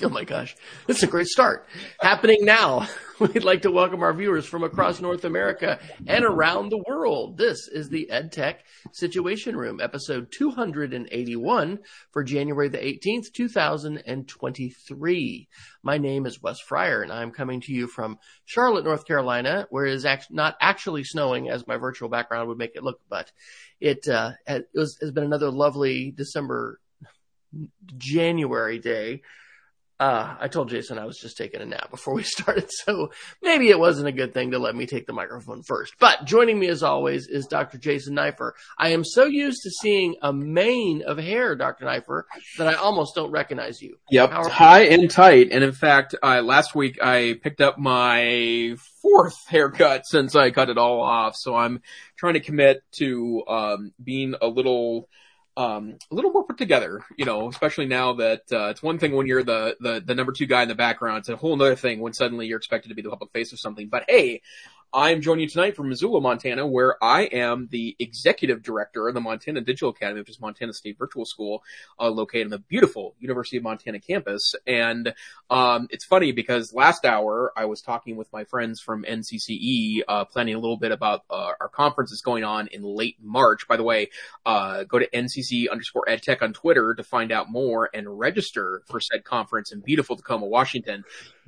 Oh my gosh. That's a great start. Happening now. We'd like to welcome our viewers from across North America and around the world. This is the EdTech Situation Room, episode 281 for January the 18th, 2023. My name is Wes Fryer and I'm coming to you from Charlotte, North Carolina, where it is act- not actually snowing as my virtual background would make it look, but it, uh, it was, has been another lovely December, January day uh, I told Jason I was just taking a nap before we started, so maybe it wasn't a good thing to let me take the microphone first. But joining me as always is Dr. Jason Neiffer. I am so used to seeing a mane of hair, Dr. Neiffer, that I almost don't recognize you. Yep, high and tight. And in fact, uh, last week I picked up my fourth haircut since I cut it all off, so I'm trying to commit to um, being a little um, a little more put together, you know, especially now that, uh, it's one thing when you're the, the, the number two guy in the background. It's a whole other thing when suddenly you're expected to be the public face of something. But hey, I'm joining you tonight from Missoula, Montana, where I am the executive director of the Montana Digital Academy, which is Montana State Virtual School, uh, located in the beautiful University of Montana campus. And um, it's funny because last hour I was talking with my friends from NCCE, uh, planning a little bit about uh, our conference that's going on in late March. By the way, uh, go to NCC underscore EdTech on Twitter to find out more and register for said conference in beautiful Tacoma, Washington.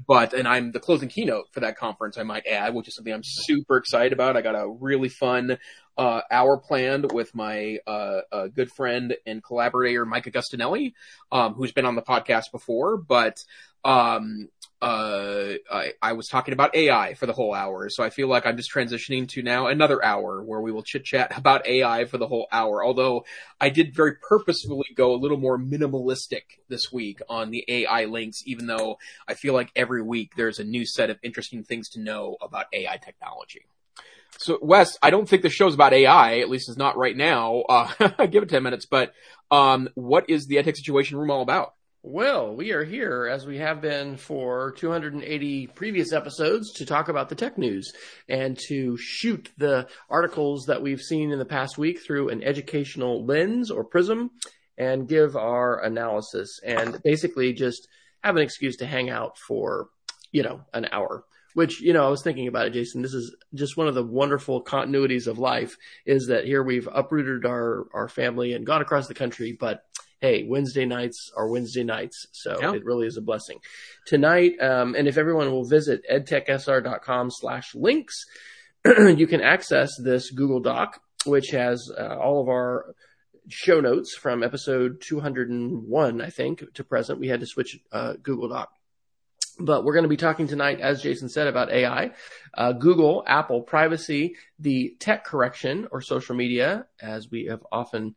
But, and I'm the closing keynote for that conference, I might add, which is something I'm super excited about. I got a really fun, uh, hour planned with my, uh, uh, good friend and collaborator, Mike Agustinelli, um, who's been on the podcast before, but, um, uh, I, I, was talking about AI for the whole hour, so I feel like I'm just transitioning to now another hour where we will chit chat about AI for the whole hour. Although I did very purposefully go a little more minimalistic this week on the AI links, even though I feel like every week there's a new set of interesting things to know about AI technology. So Wes, I don't think the show's about AI, at least it's not right now. Uh, give it 10 minutes, but, um, what is the EdTech Situation Room all about? Well, we are here as we have been for 280 previous episodes to talk about the tech news and to shoot the articles that we've seen in the past week through an educational lens or prism and give our analysis and basically just have an excuse to hang out for, you know, an hour. Which, you know, I was thinking about it, Jason. This is just one of the wonderful continuities of life is that here we've uprooted our, our family and gone across the country, but hey, Wednesday nights are Wednesday nights. So yeah. it really is a blessing. Tonight, um, and if everyone will visit edtechsr.com slash links, you can access this Google Doc, which has uh, all of our show notes from episode 201, I think, to present. We had to switch uh, Google Doc. But we're going to be talking tonight, as Jason said, about AI, uh, Google, Apple, privacy, the tech correction or social media, as we have often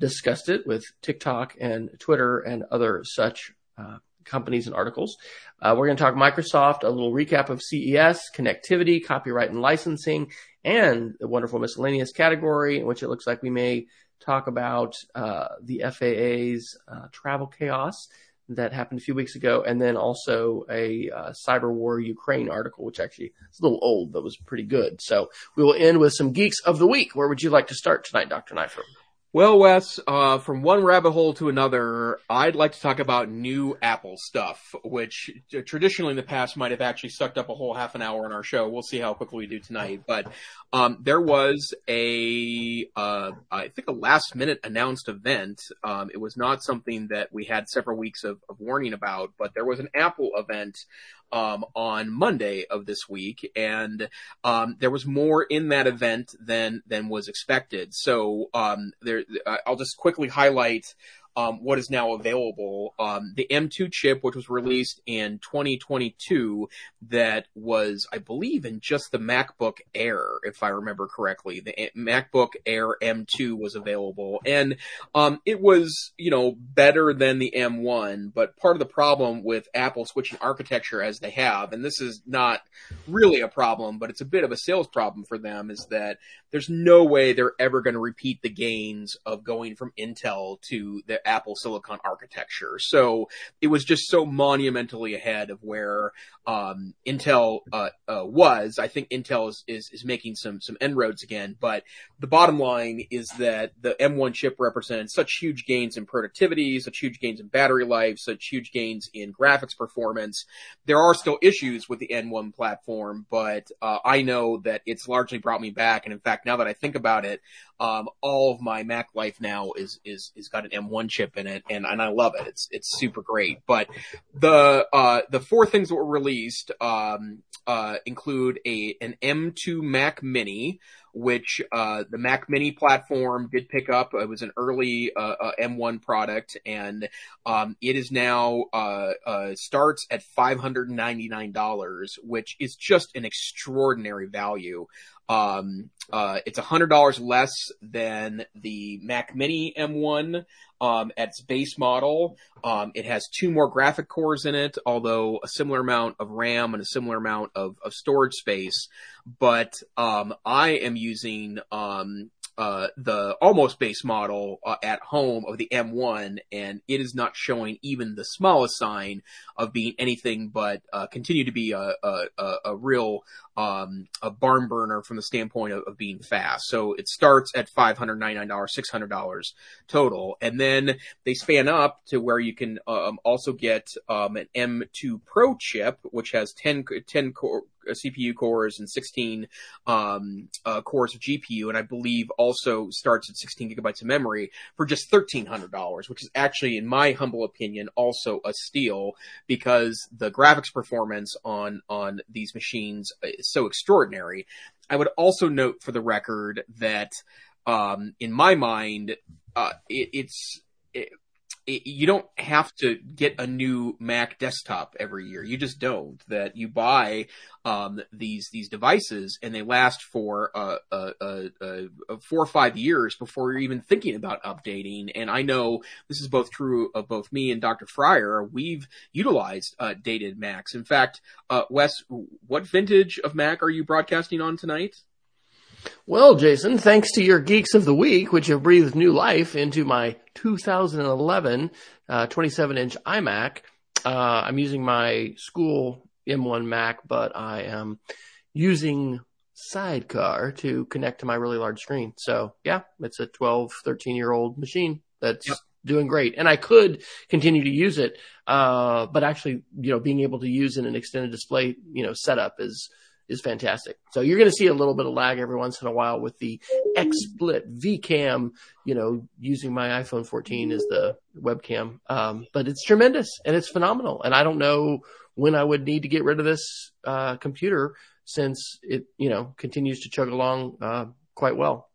discussed it with TikTok and Twitter and other such uh, companies and articles. Uh, we're going to talk Microsoft, a little recap of CES, connectivity, copyright and licensing, and the wonderful miscellaneous category, in which it looks like we may talk about uh, the FAA's uh, travel chaos that happened a few weeks ago, and then also a uh, cyber war Ukraine article, which actually is a little old but was pretty good. So we will end with some geeks of the week. Where would you like to start tonight, Dr. Neiffer? Well, Wes, uh, from one rabbit hole to another, I'd like to talk about new Apple stuff, which traditionally in the past might have actually sucked up a whole half an hour on our show. We'll see how quickly we do tonight. But um, there was a, uh, I think, a last minute announced event. Um, it was not something that we had several weeks of, of warning about, but there was an Apple event um, on Monday of this week, and um, there was more in that event than than was expected. So um, there, I'll just quickly highlight um, what is now available. Um, the M2 chip, which was released in 2022, that was, I believe, in just the MacBook Air, if I remember correctly. The MacBook Air M2 was available, and um, it was, you know, better than the M1. But part of the problem with Apple switching architecture as they have, and this is not really a problem, but it's a bit of a sales problem for them, is that there's no way they're ever going to repeat the gains of going from Intel to the Apple Silicon architecture. So it was just so monumentally ahead of where um, Intel uh, uh, was. I think Intel is, is, is making some some inroads again, but the bottom line is that the M1 chip represented such huge gains in productivity, such huge gains in battery life, such huge gains in graphics performance. There are still issues with the M1 platform, but uh, I know that it's largely brought me back. And in fact, now that I think about it, um, all of my Mac life now is is is got an M1 chip in it, and and I love it. It's it's super great. But the uh, the four things that were released um, uh, include a an M2 Mac Mini, which uh, the Mac Mini platform did pick up. It was an early uh, uh, M1 product, and um, it is now uh, uh, starts at five hundred ninety nine dollars, which is just an extraordinary value. Um, uh, it's hundred dollars less than the Mac Mini M1 um, at its base model. Um, it has two more graphic cores in it, although a similar amount of RAM and a similar amount of, of storage space. But um, I am using um, uh, the almost base model uh, at home of the M1, and it is not showing even the smallest sign of being anything but uh, continue to be a, a, a real um, a barn burner from the standpoint of, of, being fast. So it starts at five hundred ninety nine dollars, six hundred dollars total, and then they span up to where you can um, also get um, an M2 Pro chip, which has 10, 10 core uh, CPU cores and 16 um, uh, cores of GPU, and I believe also starts at 16 gigabytes of memory for just $1,300, which is actually, in my humble opinion, also a steal because the graphics performance on on these machines so extraordinary. I would also note for the record that, um, in my mind, uh, it, it's it, you don't have to get a new Mac desktop every year. You just don't. That you buy um, these these devices and they last for uh, uh, uh, uh, four or five years before you're even thinking about updating. And I know this is both true of both me and Dr. Fryer. We've utilized uh, dated Macs. In fact, uh, Wes, what vintage of Mac are you broadcasting on tonight? Well, Jason, thanks to your Geeks of the Week, which have breathed new life into my 2011 uh, 27 inch iMac, uh, I'm using my school M1 Mac, but I am using Sidecar to connect to my really large screen. So, yeah, it's a 12, 13 year old machine that's yep. doing great. And I could continue to use it, uh, but actually, you know, being able to use in an extended display, you know, setup is is fantastic. So you're going to see a little bit of lag every once in a while with the XSplit VCam, you know, using my iPhone 14 as the webcam. Um, but it's tremendous and it's phenomenal. And I don't know when I would need to get rid of this uh, computer since it, you know, continues to chug along uh, quite well.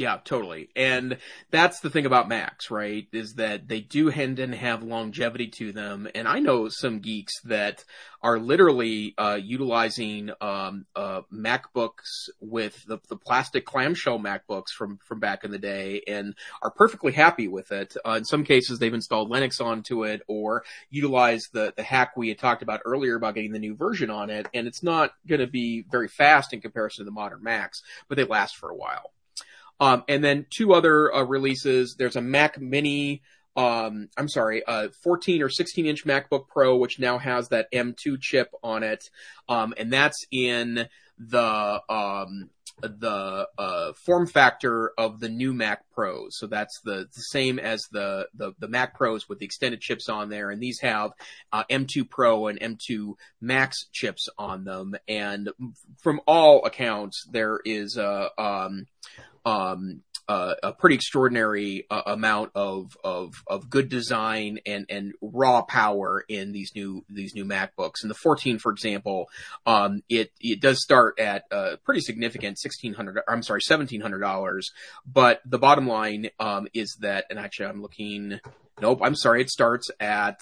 Yeah, totally. And that's the thing about Macs, right? Is that they do tend to have longevity to them. And I know some geeks that are literally uh, utilizing um, uh, MacBooks with the, the plastic clamshell MacBooks from from back in the day, and are perfectly happy with it. Uh, in some cases, they've installed Linux onto it, or utilized the the hack we had talked about earlier about getting the new version on it, and it's not going to be very fast in comparison to the modern Macs, but they last for a while. Um, and then two other uh, releases. There's a Mac Mini. Um, I'm sorry, a 14 or 16 inch MacBook Pro, which now has that M2 chip on it. Um, and that's in the, um, the uh, form factor of the new Mac Pros. So that's the, the same as the, the, the Mac Pros with the extended chips on there, and these have uh, M2 Pro and M2 Max chips on them. And from all accounts, there is a um, um, uh, a pretty extraordinary uh, amount of, of of good design and and raw power in these new these new MacBooks. And the 14, for example, um, it it does start at a pretty significant 1600. I'm sorry, 1700 dollars. But the bottom line um, is that, and actually, I'm looking. Nope, I'm sorry. It starts at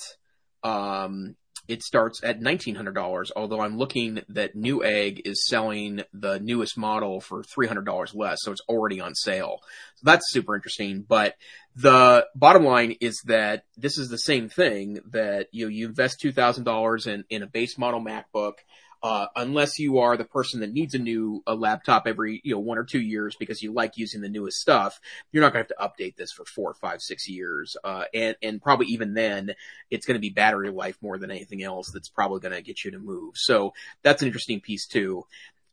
um, it starts at $1,900, although I'm looking that Newegg is selling the newest model for $300 less, so it's already on sale. So that's super interesting. But the bottom line is that this is the same thing that you know, you invest $2,000 in, in a base model MacBook. Uh, unless you are the person that needs a new a laptop every you know one or two years because you like using the newest stuff, you're not going to have to update this for four, five, six years, uh, and and probably even then, it's going to be battery life more than anything else that's probably going to get you to move. So that's an interesting piece too.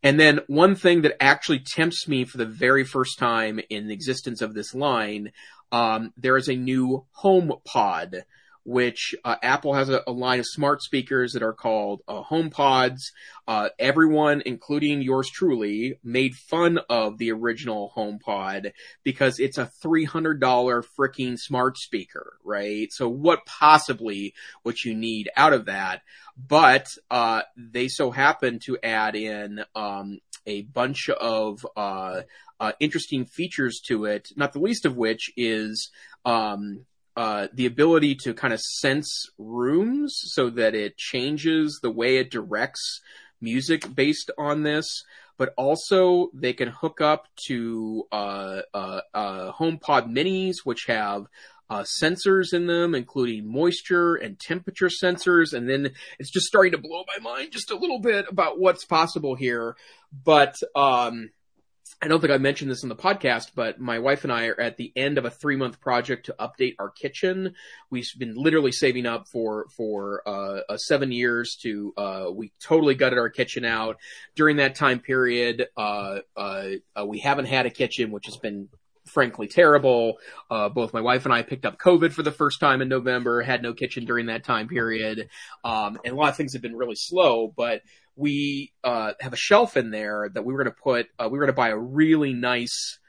And then one thing that actually tempts me for the very first time in the existence of this line, um, there is a new Home Pod which uh, Apple has a, a, line of smart speakers that are called uh, HomePods. Uh, everyone, including yours truly, made fun of the original HomePod because it's a $300 freaking smart speaker, right? So what possibly what you need out of that? But, uh, they so happen to add in, um, a bunch of, uh, uh, interesting features to it, not the least of which is, um, uh, the ability to kind of sense rooms so that it changes the way it directs music based on this. But also, they can hook up to uh, uh, uh HomePod Minis, which have uh, sensors in them, including moisture and temperature sensors. And then it's just starting to blow my mind just a little bit about what's possible here. But um, I don't think I mentioned this in the podcast, but my wife and I are at the end of a three month project to update our kitchen. We've been literally saving up for for uh, uh, seven years to. Uh, we totally gutted our kitchen out during that time period. Uh, uh, uh, we haven't had a kitchen, which has been frankly terrible. both my wife and I picked up COVID for the first time in November. Had no kitchen during that time period, um, and a lot of things have been really slow, but we uh, have a shelf in there that we were going to put. Uh, we were going to buy a really nice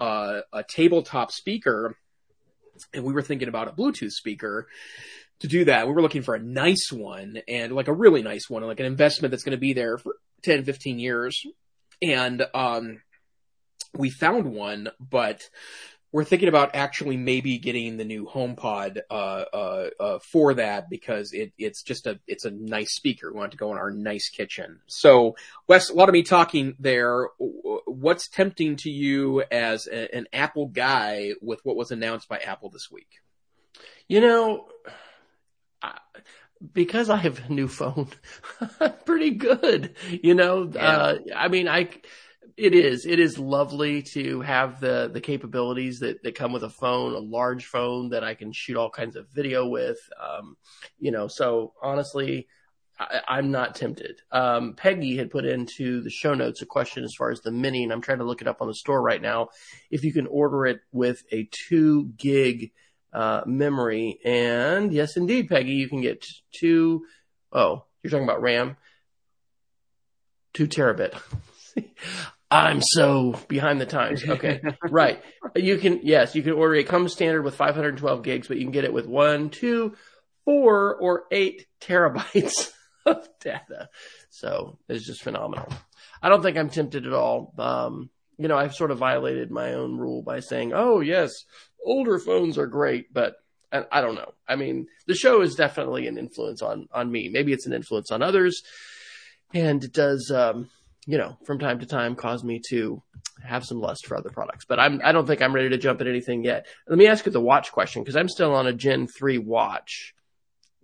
uh, a tabletop speaker, and we were thinking about a Bluetooth speaker to do that. We were looking for a nice one and like a really nice one, like an investment that's going to be there for 10, 15 years. And um, we found one, but we're thinking about actually maybe getting the new HomePod uh, uh, uh, for that because it, it's just a it's a nice speaker. We want to go in our nice kitchen. So, Wes, a lot of me talking there. What's tempting to you as a, an Apple guy with what was announced by Apple this week? You know, because I have a new phone, pretty good. You know, yeah. Uh, I mean, I it is. It is lovely to have the the capabilities that that come with a phone, a large phone that I can shoot all kinds of video with. Um, you know, so honestly, I, am not tempted. Um, Peggy had put into the show notes a question as far as the mini, and I'm trying to look it up on the store right now. If you can order it with a two gig uh, memory, and yes, indeed, Peggy, you can get two. Oh, you're talking about RAM, two terabit. I'm so behind the times. Okay. right. You can, yes, you can order it. comes standard with 512 gigs, but you can get it with one, two, four, or eight terabytes of data. So it's just phenomenal. I don't think I'm tempted at all. Um, you know, I've sort of violated my own rule by saying, oh, yes, older phones are great, but I, I don't know. I mean, the show is definitely an influence on, on me. Maybe it's an influence on others. And it does, um, you know, from time to time cause me to have some lust for other products. But I'm, I don't think I'm ready to jump at anything yet. Let me ask you the watch question because I'm still on a Gen 3 watch.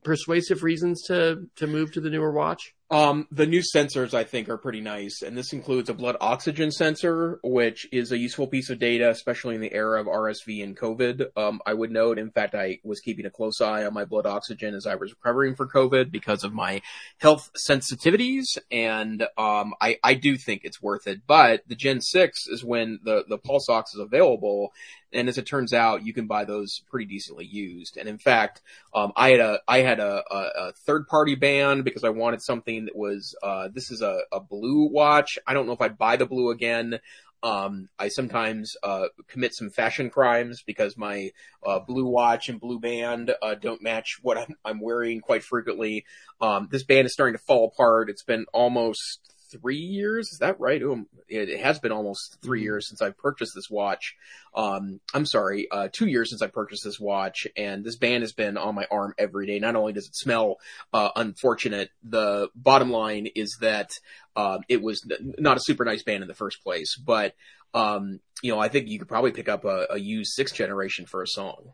Persuasive reasons to, to move to the newer watch? Um, the new sensors I think are pretty nice, and this includes a blood oxygen sensor, which is a useful piece of data, especially in the era of RSV and COVID. Um, I would note, in fact, I was keeping a close eye on my blood oxygen as I was recovering for COVID because of my health sensitivities, and um, I, I do think it's worth it. But the Gen 6 is when the, the Pulse Ox is available, and as it turns out, you can buy those pretty decently used. And in fact, um, I had a I had a, a, a third party band because I wanted something that was uh, this is a, a blue watch. I don't know if I'd buy the blue again. Um, I sometimes uh, commit some fashion crimes because my uh, blue watch and blue band uh, don't match what I'm, I'm wearing quite frequently. Um, this band is starting to fall apart. It's been almost three years. Is that right? Ooh, it, has been almost 3 mm-hmm. years since I purchased this watch. Um, I'm sorry, uh, two years since I purchased this watch, and this band has been on my arm every day. Not only does it smell uh, unfortunate, the bottom line is that uh, it was not a super nice band in the first place. But um, you know, I think you could probably pick up a, a used sixth generation for a song.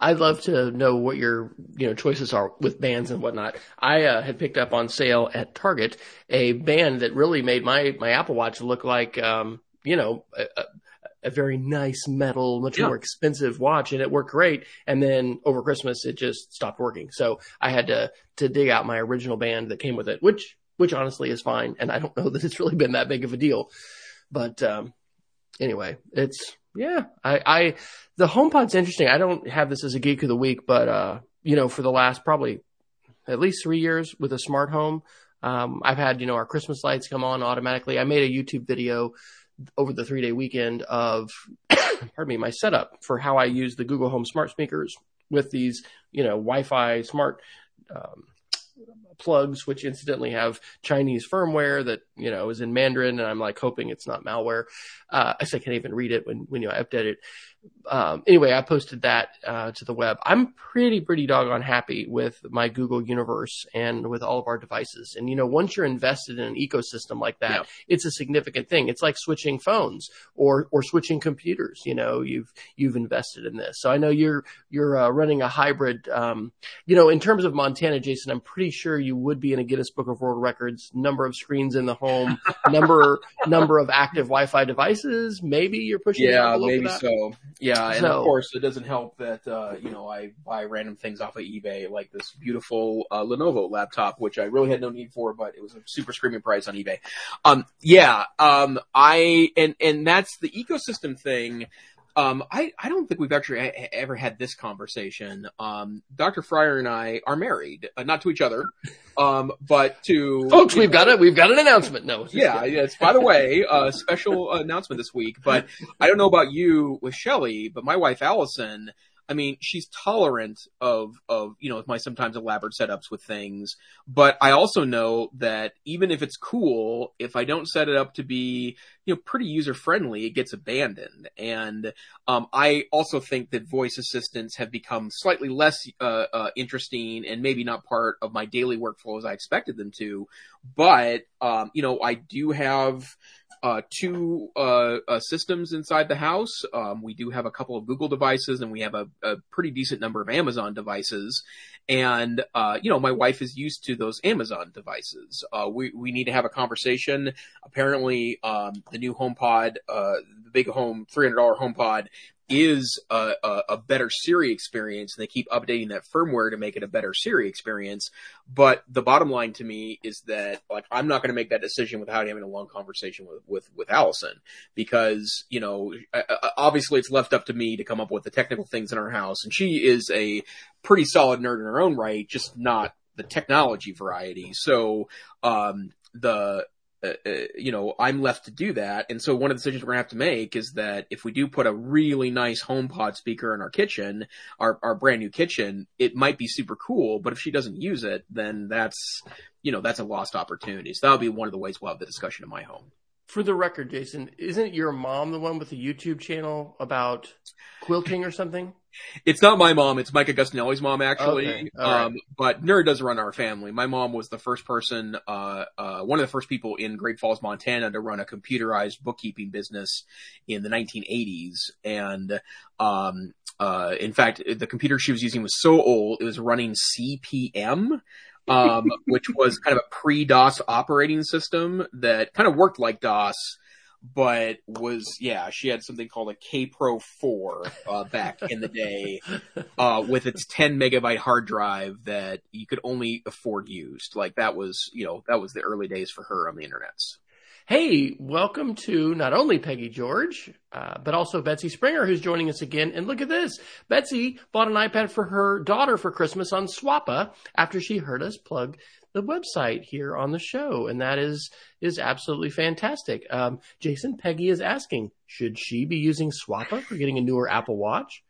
I'd love to know what your you know choices are with bands and whatnot. I uh, had picked up on sale at Target a band that really made my my Apple Watch look like um, you know a, a very nice metal, much yeah. more expensive watch, and it worked great. And then over Christmas, it just stopped working. So I had to to dig out my original band that came with it, which which honestly is fine. And I don't know that it's really been that big of a deal. But um, anyway, it's yeah. I, I the HomePod's interesting. I don't have this as a geek of the week, but uh, you know, for the last probably at least three years with a smart home, um, I've had you know our Christmas lights come on automatically. I made a YouTube video over the three day weekend of pardon me my setup for how I use the Google Home smart speakers with these you know Wi-Fi smart um, plugs, which incidentally have Chinese firmware that, you know, is in Mandarin. And I'm like hoping it's not malware. Uh, I can't even read it when, when you know, I update it um, anyway, I posted that uh, to the web. I'm pretty, pretty doggone happy with my Google universe and with all of our devices. And you know, once you're invested in an ecosystem like that, yeah. it's a significant thing. It's like switching phones or or switching computers. You know, you've you've invested in this. So I know you're you're uh, running a hybrid. Um, you know, in terms of Montana, Jason, I'm pretty sure you would be in a Guinness Book of World Records. Number of screens in the home, number number of active Wi-Fi devices. Maybe you're pushing. Yeah, maybe so. Yeah, and so, of course, it doesn't help that uh, you know I buy random things off of eBay, like this beautiful uh, Lenovo laptop, which I really had no need for, but it was a super screaming price on eBay. Um, yeah, um, I and and that's the ecosystem thing. Um, I, I don't think we've actually ever had this conversation. Um, Dr. Fryer and I are married, uh, not to each other, um, but to folks. We've know, got it. We've got an announcement. No, yeah, yes. By the way, a uh, special announcement this week. But I don't know about you with Shelly, but my wife Allison I mean, she's tolerant of, of, you know, my sometimes elaborate setups with things, but I also know that even if it's cool, if I don't set it up to be, you know, pretty user friendly, it gets abandoned. And, um, I also think that voice assistants have become slightly less, uh, uh, interesting and maybe not part of my daily workflow as I expected them to. But, um, you know, I do have, uh, two uh, uh, systems inside the house. Um, we do have a couple of Google devices, and we have a, a pretty decent number of Amazon devices. And uh, you know, my wife is used to those Amazon devices. Uh, we we need to have a conversation. Apparently, um, the new HomePod, uh, the big home three hundred dollar HomePod, is a, a, a, better Siri experience and they keep updating that firmware to make it a better Siri experience. But the bottom line to me is that like I'm not going to make that decision without having a long conversation with, with, with Allison because, you know, obviously it's left up to me to come up with the technical things in our house and she is a pretty solid nerd in her own right, just not the technology variety. So, um, the, uh, uh, you know, I'm left to do that. And so one of the decisions we're gonna have to make is that if we do put a really nice HomePod speaker in our kitchen, our, our brand new kitchen, it might be super cool, but if she doesn't use it, then that's, you know, that's a lost opportunity. So that'll be one of the ways we'll have the discussion in my home. For the record, Jason, isn't your mom the one with the YouTube channel about quilting or something? It's not my mom. It's Mike Augustinelli's mom, actually. Okay. Um, right. But Nerd does run our family. My mom was the first person, uh, uh, one of the first people in Great Falls, Montana to run a computerized bookkeeping business in the 1980s. And, um, uh, in fact, the computer she was using was so old, it was running CP/M, um, which was kind of a pre-DOS operating system that kind of worked like DOS, but was yeah, she had something called a Kaypro 4 uh, back in the day, uh, with its 10 megabyte hard drive that you could only afford used. Like that was you know that was the early days for her on the internets. Hey, welcome to not only Peggy George, uh, but also Betsy Springer, who's joining us again. And look at this. Betsy bought an iPad for her daughter for Christmas on Swappa after she heard us plug the website here on the show. And that is, is absolutely fantastic. Um, Jason, Peggy is asking, should she be using Swappa for getting a newer Apple Watch?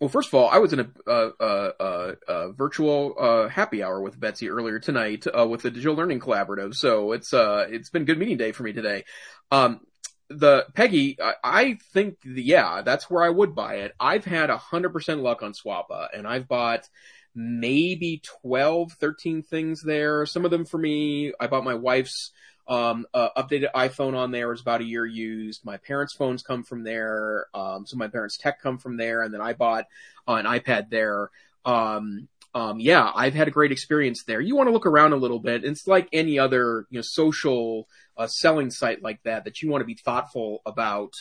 Well, first of all, I was in a, uh, uh, uh, virtual happy hour with Betsy earlier tonight uh, with the Digital Learning Collaborative, so it's uh, it's been good meeting day for me today. Um, the Peggy, I, I think the, yeah, that's where I would buy it. I've had hundred percent luck on Swappa and I've bought maybe 12, 13 things there. Some of them for me. I bought my wife's um, uh, updated iPhone on there is about a year used. My parents' phones come from there. Um, some of my parents' tech come from there, and then I bought uh, an iPad there. Um, um, yeah, I've had a great experience there. You want to look around a little bit. It's like any other, you know, social uh, selling site like that that you want to be thoughtful about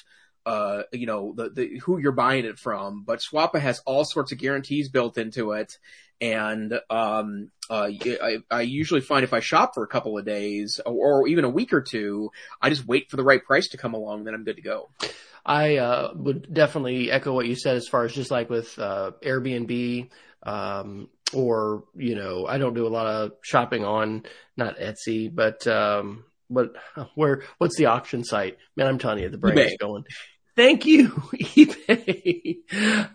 uh, you know, the, the, who you're buying it from, but Swappa has all sorts of guarantees built into it. And, um, uh, I, I usually find if I shop for a couple of days or, or, even a week or two, I just wait for the right price to come along, then I'm good to go. I, uh, would definitely echo what you said as far as just like with, uh, Airbnb, um, or, you know, I don't do a lot of shopping on, not Etsy, but, um, what where what's the auction site? Man, I'm telling you, the brain is going. Thank you, eBay.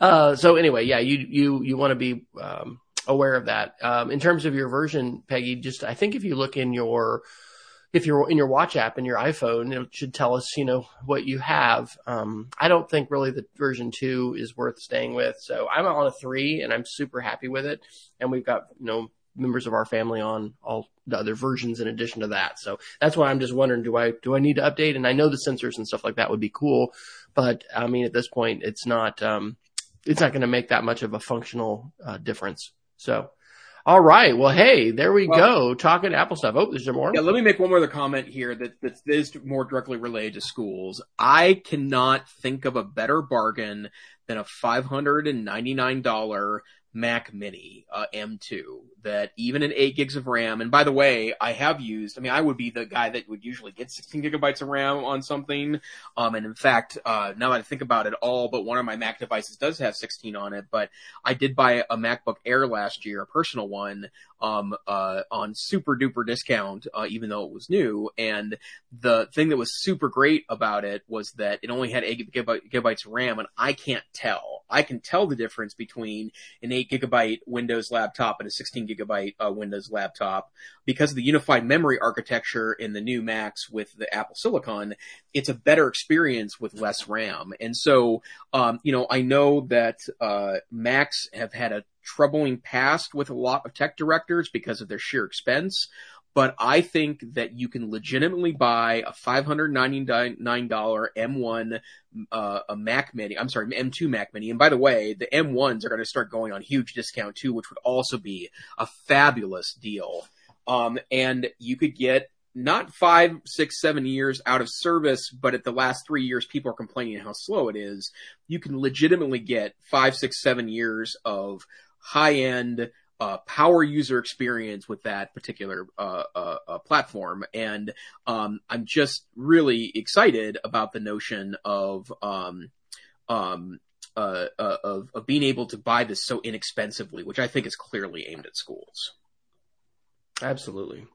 Uh, so anyway, yeah, you you you want to be um, aware of that. Um, in terms of your version, Peggy, just I think if you look in your if you're in your watch app in your iPhone, it should tell us, you know, what you have. Um, I don't think really the version two is worth staying with. So I'm on a three and I'm super happy with it. And we've got, you know, members of our family on all the other versions in addition to that. So that's why I'm just wondering, do I, do I need to update? And I know the sensors and stuff like that would be cool, but I mean, at this point, it's not, um, it's not going to make that much of a functional uh, difference. So, all right. Well, hey, there we well, go. Talking Apple stuff. Oh, is there more? Yeah, let me make one more other comment here that, that is more directly related to schools. I cannot think of a better bargain than a $599 Mac Mini uh, M2 that even in 8 gigs of RAM, and by the way, I have used, I mean, I would be the guy that would usually get 16 gigabytes of RAM on something. Um, and in fact, uh, now that I think about it, all but one of my Mac devices does have 16 on it, but I did buy a MacBook Air last year, a personal one, um, uh, on super duper discount, uh, even though it was new. And the thing that was super great about it was that it only had 8 gigabytes of RAM, and I can't tell. I can tell the difference between an 8 gigabyte Windows laptop and a 16 gigabyte uh, Windows laptop because of the unified memory architecture in the new Macs with the Apple Silicon. It's a better experience with less RAM. And so, um, you know, I know that uh, Macs have had a troubling past with a lot of tech directors because of their sheer expense but I think that you can legitimately buy a $599 M1 uh, a Mac Mini. I'm sorry, M2 Mac Mini. And by the way, the M1s are going to start going on huge discount too, which would also be a fabulous deal. Um, and you could get not five, six, seven years out of service, but at the last three years, people are complaining how slow it is. You can legitimately get five, six, seven years of high end uh, power user experience with that particular uh, uh, uh, platform, and um, I'm just really excited about the notion of um, um, uh, uh, of, of being able to buy this so inexpensively, which I think is clearly aimed at schools. Absolutely.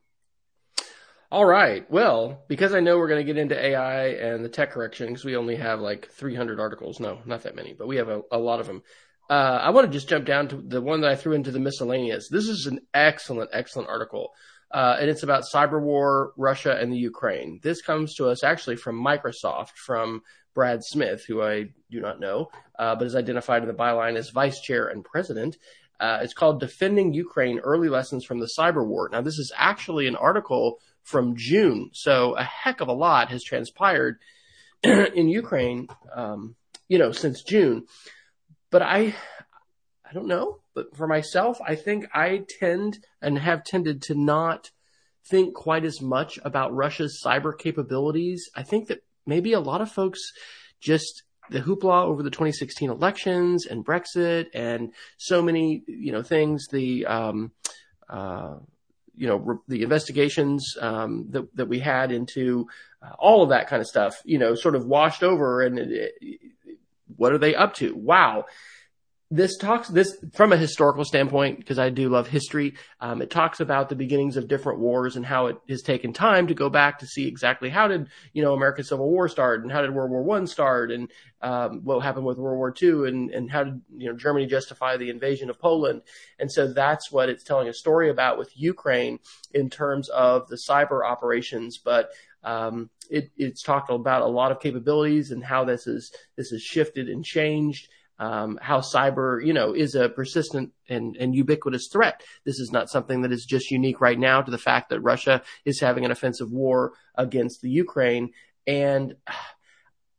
All right. Well, because I know we're going to get into AI and the tech correction, because we only have like 300 articles. No, not that many, but we have a, a lot of them. Uh, I want to just jump down to the one that I threw into the miscellaneous. This is an excellent, excellent article. Uh, and it's about cyber war, Russia, and the Ukraine. This comes to us actually from Microsoft, from Brad Smith, who I do not know, uh, but is identified in the byline as vice chair and president. Uh, it's called Defending Ukraine Early Lessons from the Cyber War. Now, this is actually an article from June, so a heck of a lot has transpired in Ukraine, um, you know, since June but I, I don't know. But for myself, I think I tend and have tended to not think quite as much about Russia's cyber capabilities. I think that maybe a lot of folks just the hoopla over the 2016 elections and Brexit and so many, you know, things, the, um, uh, you know, re- the investigations, um, that, that we had into uh, all of that kind of stuff, you know, sort of washed over and it, it, what are they up to? Wow. This talks this from a historical standpoint because I do love history. Um, it talks about the beginnings of different wars and how it has taken time to go back to see exactly how did you know American Civil War start and how did World War One start and um, what happened with World War Two and and how did you know Germany justify the invasion of Poland and so that's what it's telling a story about with Ukraine in terms of the cyber operations. But Um, it, it's talked about a lot of capabilities and how this is this has shifted and changed. Um, how cyber, you know, is a persistent and, and ubiquitous threat. This is not something that is just unique right now to the fact that Russia is having an offensive war against the Ukraine. And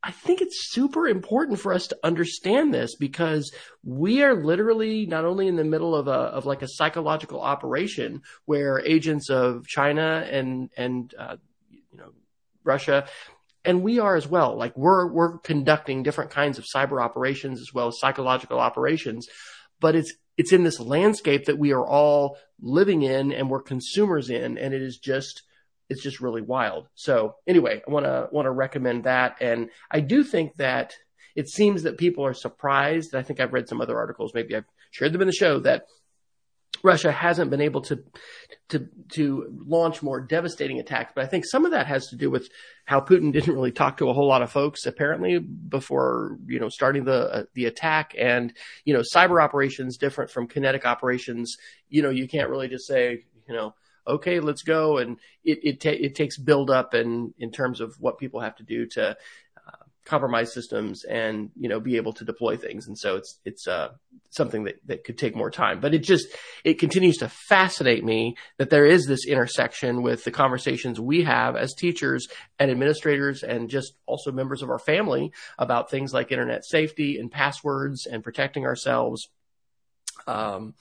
I think it's super important for us to understand this because we are literally not only in the middle of a of like a psychological operation where agents of China and and uh, you know Russia and we are as well. Like we're we're conducting different kinds of cyber operations as well as psychological operations, but it's it's in this landscape that we are all living in and we're consumers in, and it is just it's just really wild. So anyway, I want to want to recommend that, and I do think that it seems that people are surprised. I think I've read some other articles, maybe I've shared them in the show that Russia hasn't been able to to to launch more devastating attacks. But I think some of that has to do with how Putin didn't really talk to a whole lot of folks apparently before you know starting the uh, the attack. And you know, cyber operations different from kinetic operations. You know, you can't really just say you know okay, let's go. And it it, ta- it takes build up and in terms of what people have to do to compromise systems and you know be able to deploy things. And so it's it's uh, something that that could take more time. But it just it continues to fascinate me that there is this intersection with the conversations we have as teachers and administrators and just also members of our family about things like internet safety and passwords and protecting ourselves. Um,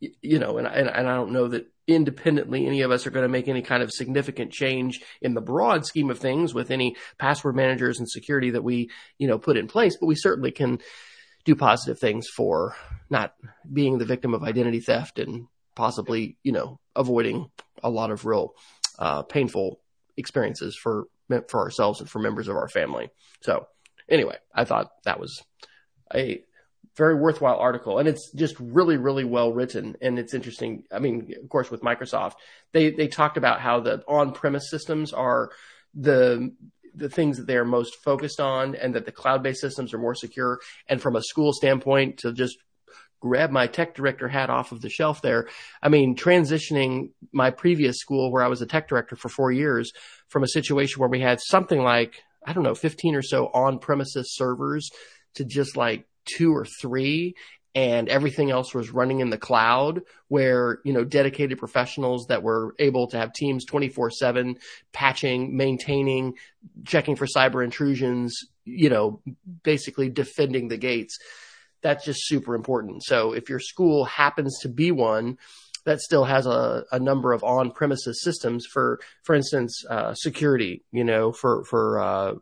you know, and, and, and I don't know that independently any of us are going to make any kind of significant change in the broad scheme of things with any password managers and security that we, you know, put in place, but we certainly can do positive things for not being the victim of identity theft and possibly, you know, avoiding a lot of real uh, painful experiences for for ourselves and for members of our family. So anyway, I thought that was a very worthwhile article and it's just really really well written and it's interesting. I mean of course with microsoft they they talked about how the on-premise systems are the the things that they are most focused on and that the cloud-based systems are more secure. And from a school standpoint to just grab my tech director hat off of the shelf there i mean transitioning my previous school where i was a tech director for 4 years from a situation where we had something like i don't know 15 or so on-premises servers to just like two or three and everything else was running in the cloud where, you know, dedicated professionals that were able to have teams 24 seven patching, maintaining, checking for cyber intrusions, you know, basically defending the gates. That's just super important. So if your school happens to be one, that still has a, a number of on-premises systems for, for instance, uh, security, you know, for, for, uh,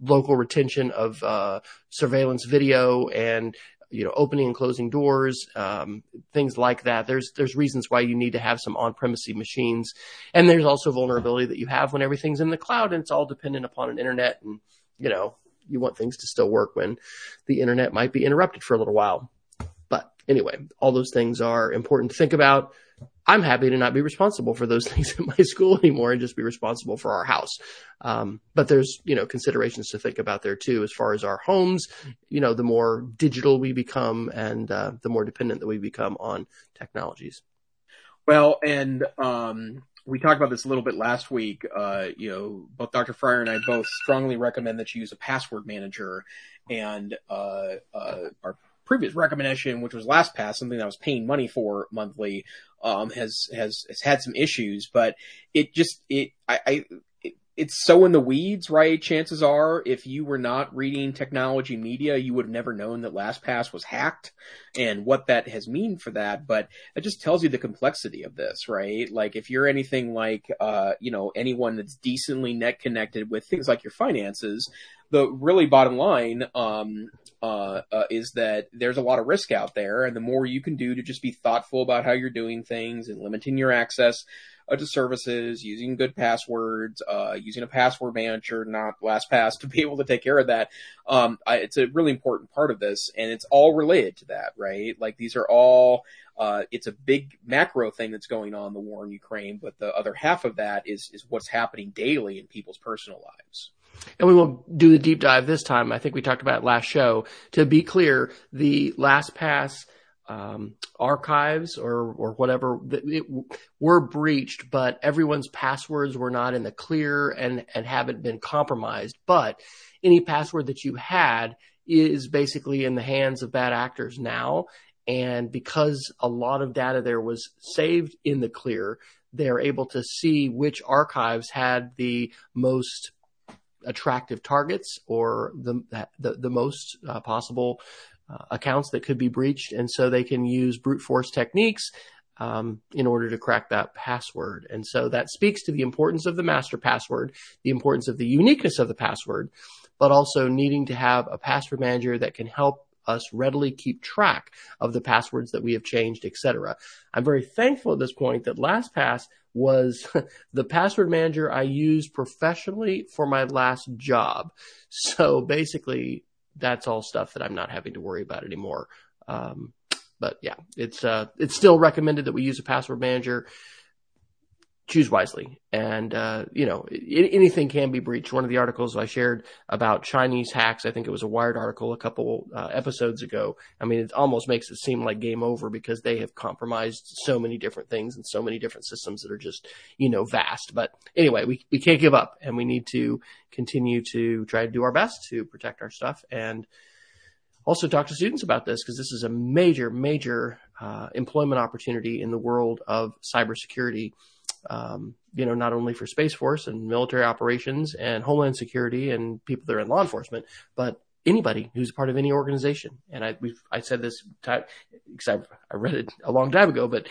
local retention of uh, surveillance video and you know opening and closing doors um, things like that. There's there's reasons why you need to have some on-premises machines. And there's also vulnerability that you have when everything's in the cloud and it's all dependent upon an internet and you know you want things to still work when the internet might be interrupted for a little while. But anyway all those things are important to think about I'm happy to not be responsible for those things at my school anymore and just be responsible for our house. Um, but there's, you know, considerations to think about there too, as far as our homes, you know, the more digital we become and, uh, the more dependent that we become on technologies. Well, and, um, we talked about this a little bit last week. Uh, you know, both Dr. Fryer and I both strongly recommend that you use a password manager and, uh, uh, our previous recommendation, which was LastPass, something that I was paying money for monthly, um, has, has, has had some issues, but it just, it, I, I it, it's so in the weeds, right? Chances are, if you were not reading technology media, you would have never known that LastPass was hacked and what that has mean for that. But it just tells you the complexity of this, right? Like if you're anything like, uh, you know, anyone that's decently net connected with things like your finances, the really bottom line um, uh, uh, is that there's a lot of risk out there, and the more you can do to just be thoughtful about how you're doing things and limiting your access uh, to services, using good passwords, uh, using a password manager, not LastPass, to be able to take care of that. Um, I, it's a really important part of this, and it's all related to that, right? Like these are all. Uh, it's a big macro thing that's going on the war in Ukraine, but the other half of that is is what's happening daily in people's personal lives. And we won't do the deep dive this time. I think we talked about last show. To be clear, the LastPass um, archives or or whatever it, were breached, but everyone's passwords were not in the clear and and haven't been compromised. But any password that you had is basically in the hands of bad actors now. And because a lot of data there was saved in the clear, they're able to see which archives had the most attractive targets or the the, the most uh, possible uh, accounts that could be breached, and so they can use brute force techniques um, in order to crack that password. And so that speaks to the importance of the master password, the importance of the uniqueness of the password, but also needing to have a password manager that can help us readily keep track of the passwords that we have changed, etc. I'm very thankful at this point that LastPass was the password manager I used professionally for my last job. So basically, that's all stuff that I'm not having to worry about anymore. Um, but yeah, it's uh, it's still recommended that we use a password manager choose wisely. And, uh, you know, anything can be breached. One of the articles I shared about Chinese hacks, I think it was a Wired article a couple uh, episodes ago. I mean, it almost makes it seem like game over because they have compromised so many different things and so many different systems that are just, you know, vast. But anyway, we, we can't give up and we need to continue to try to do our best to protect our stuff and also talk to students about this because this is a major, major uh, employment opportunity in the world of cybersecurity um, you know, not only for Space Force and military operations and Homeland Security and people that are in law enforcement, but anybody who's part of any organization. And I, I said this because I, read it a long time ago, but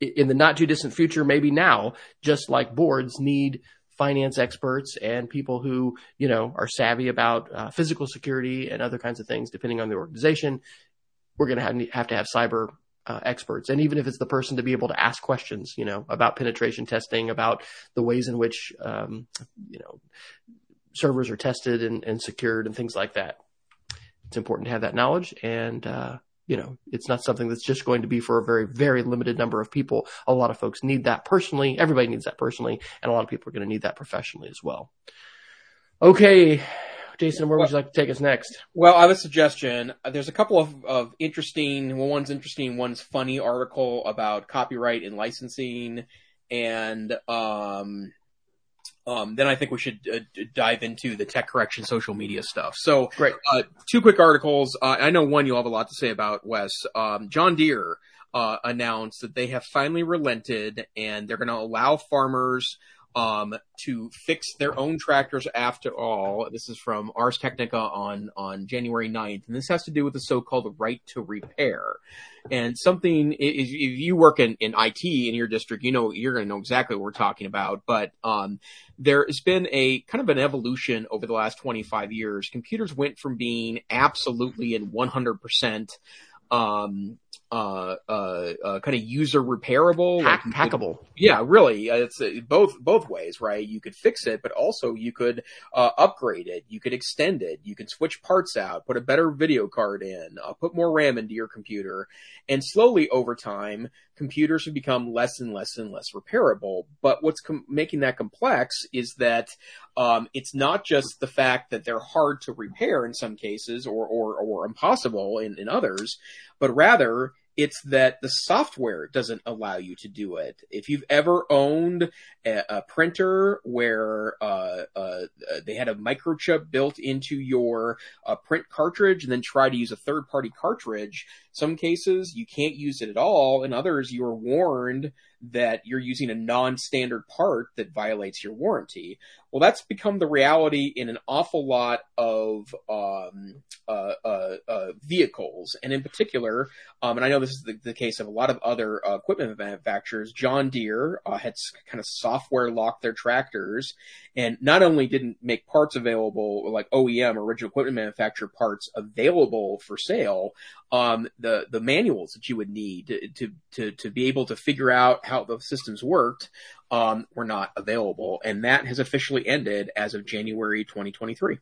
in the not too distant future, maybe now, just like boards need finance experts and people who, you know, are savvy about uh, physical security and other kinds of things, depending on the organization. We're going to have to have cyber uh, experts, and even if it's the person to be able to ask questions, you know, about penetration testing, about the ways in which um, you know servers are tested and, and, secured, and things like that. It's important to have that knowledge, and uh, you know, it's not something that's just going to be for a very, very limited number of people. A lot of folks need that personally. Everybody needs that personally, and a lot of people are going to need that professionally as well. Okay, Jason, where would you like to take us next? Well, I have a suggestion. There's a couple of, of interesting, well, one's interesting, one's funny article about copyright and licensing. And, um, um, then I think we should uh, dive into the tech correction social media stuff. So, Great. Uh, two quick articles. Uh, I know one you'll have a lot to say about, Wes. Um, John Deere uh, announced that they have finally relented and they're going to allow farmers um, to fix their own tractors after all. This is from Ars Technica on, on January 9th. And this has to do with the so-called right to repair. And something, if you work in, in IT in your district, you know, you're going to know exactly what we're talking about. But, um, there has been a kind of an evolution over the last 25 years. Computers went from being absolutely and 100%, um, uh, uh, uh, kind of user repairable, Hack, like hackable. Could, yeah, really, uh, it's uh, both both ways, right? You could fix it, but also you could uh, upgrade it, you could extend it, you could switch parts out, put a better video card in, put more RAM into your computer, and slowly over time, computers have become less and less and less repairable. But what's com- making that complex is that um, it's not just the fact that they're hard to repair in some cases or or, or impossible in, in others, but rather it's that the software doesn't allow you to do it. If you've ever owned a, a printer where uh, uh, they had a microchip built into your uh, print cartridge and then try to use a third party cartridge, some cases you can't use it at all. In others, you are warned that you're using a non-standard part that violates your warranty. Well, that's become the reality in an awful lot of um, uh, uh, uh, vehicles, and in particular, um, and I know this is the, the, case of a lot of other uh, equipment manufacturers. John Deere uh, had kind of software locked their tractors, and not only didn't make parts available, like OEM, original equipment manufacturer parts available for sale, um, the the manuals that you would need to, to to to be able to figure out how the systems worked um, were not available, and that has officially ended as of January 2023.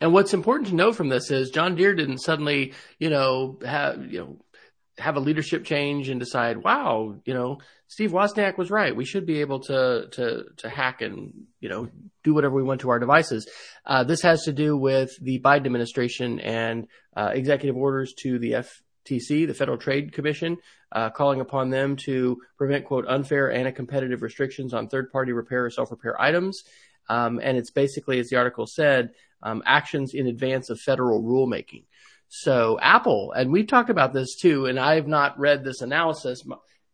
And what's important to know from this is John Deere didn't suddenly, you know, have you know have a leadership change and decide, wow, you know, Steve Wozniak was right. We should be able to to to hack and you know do whatever we want to our devices. Uh, this has to do with the Biden administration and uh, executive orders to the FTC, the Federal Trade Commission, uh, calling upon them to prevent quote unfair anti-competitive restrictions on third-party repair or self-repair items. Um, and it's basically, as the article said, um, actions in advance of federal rulemaking. So Apple, and we've talked about this too, and I have not read this analysis,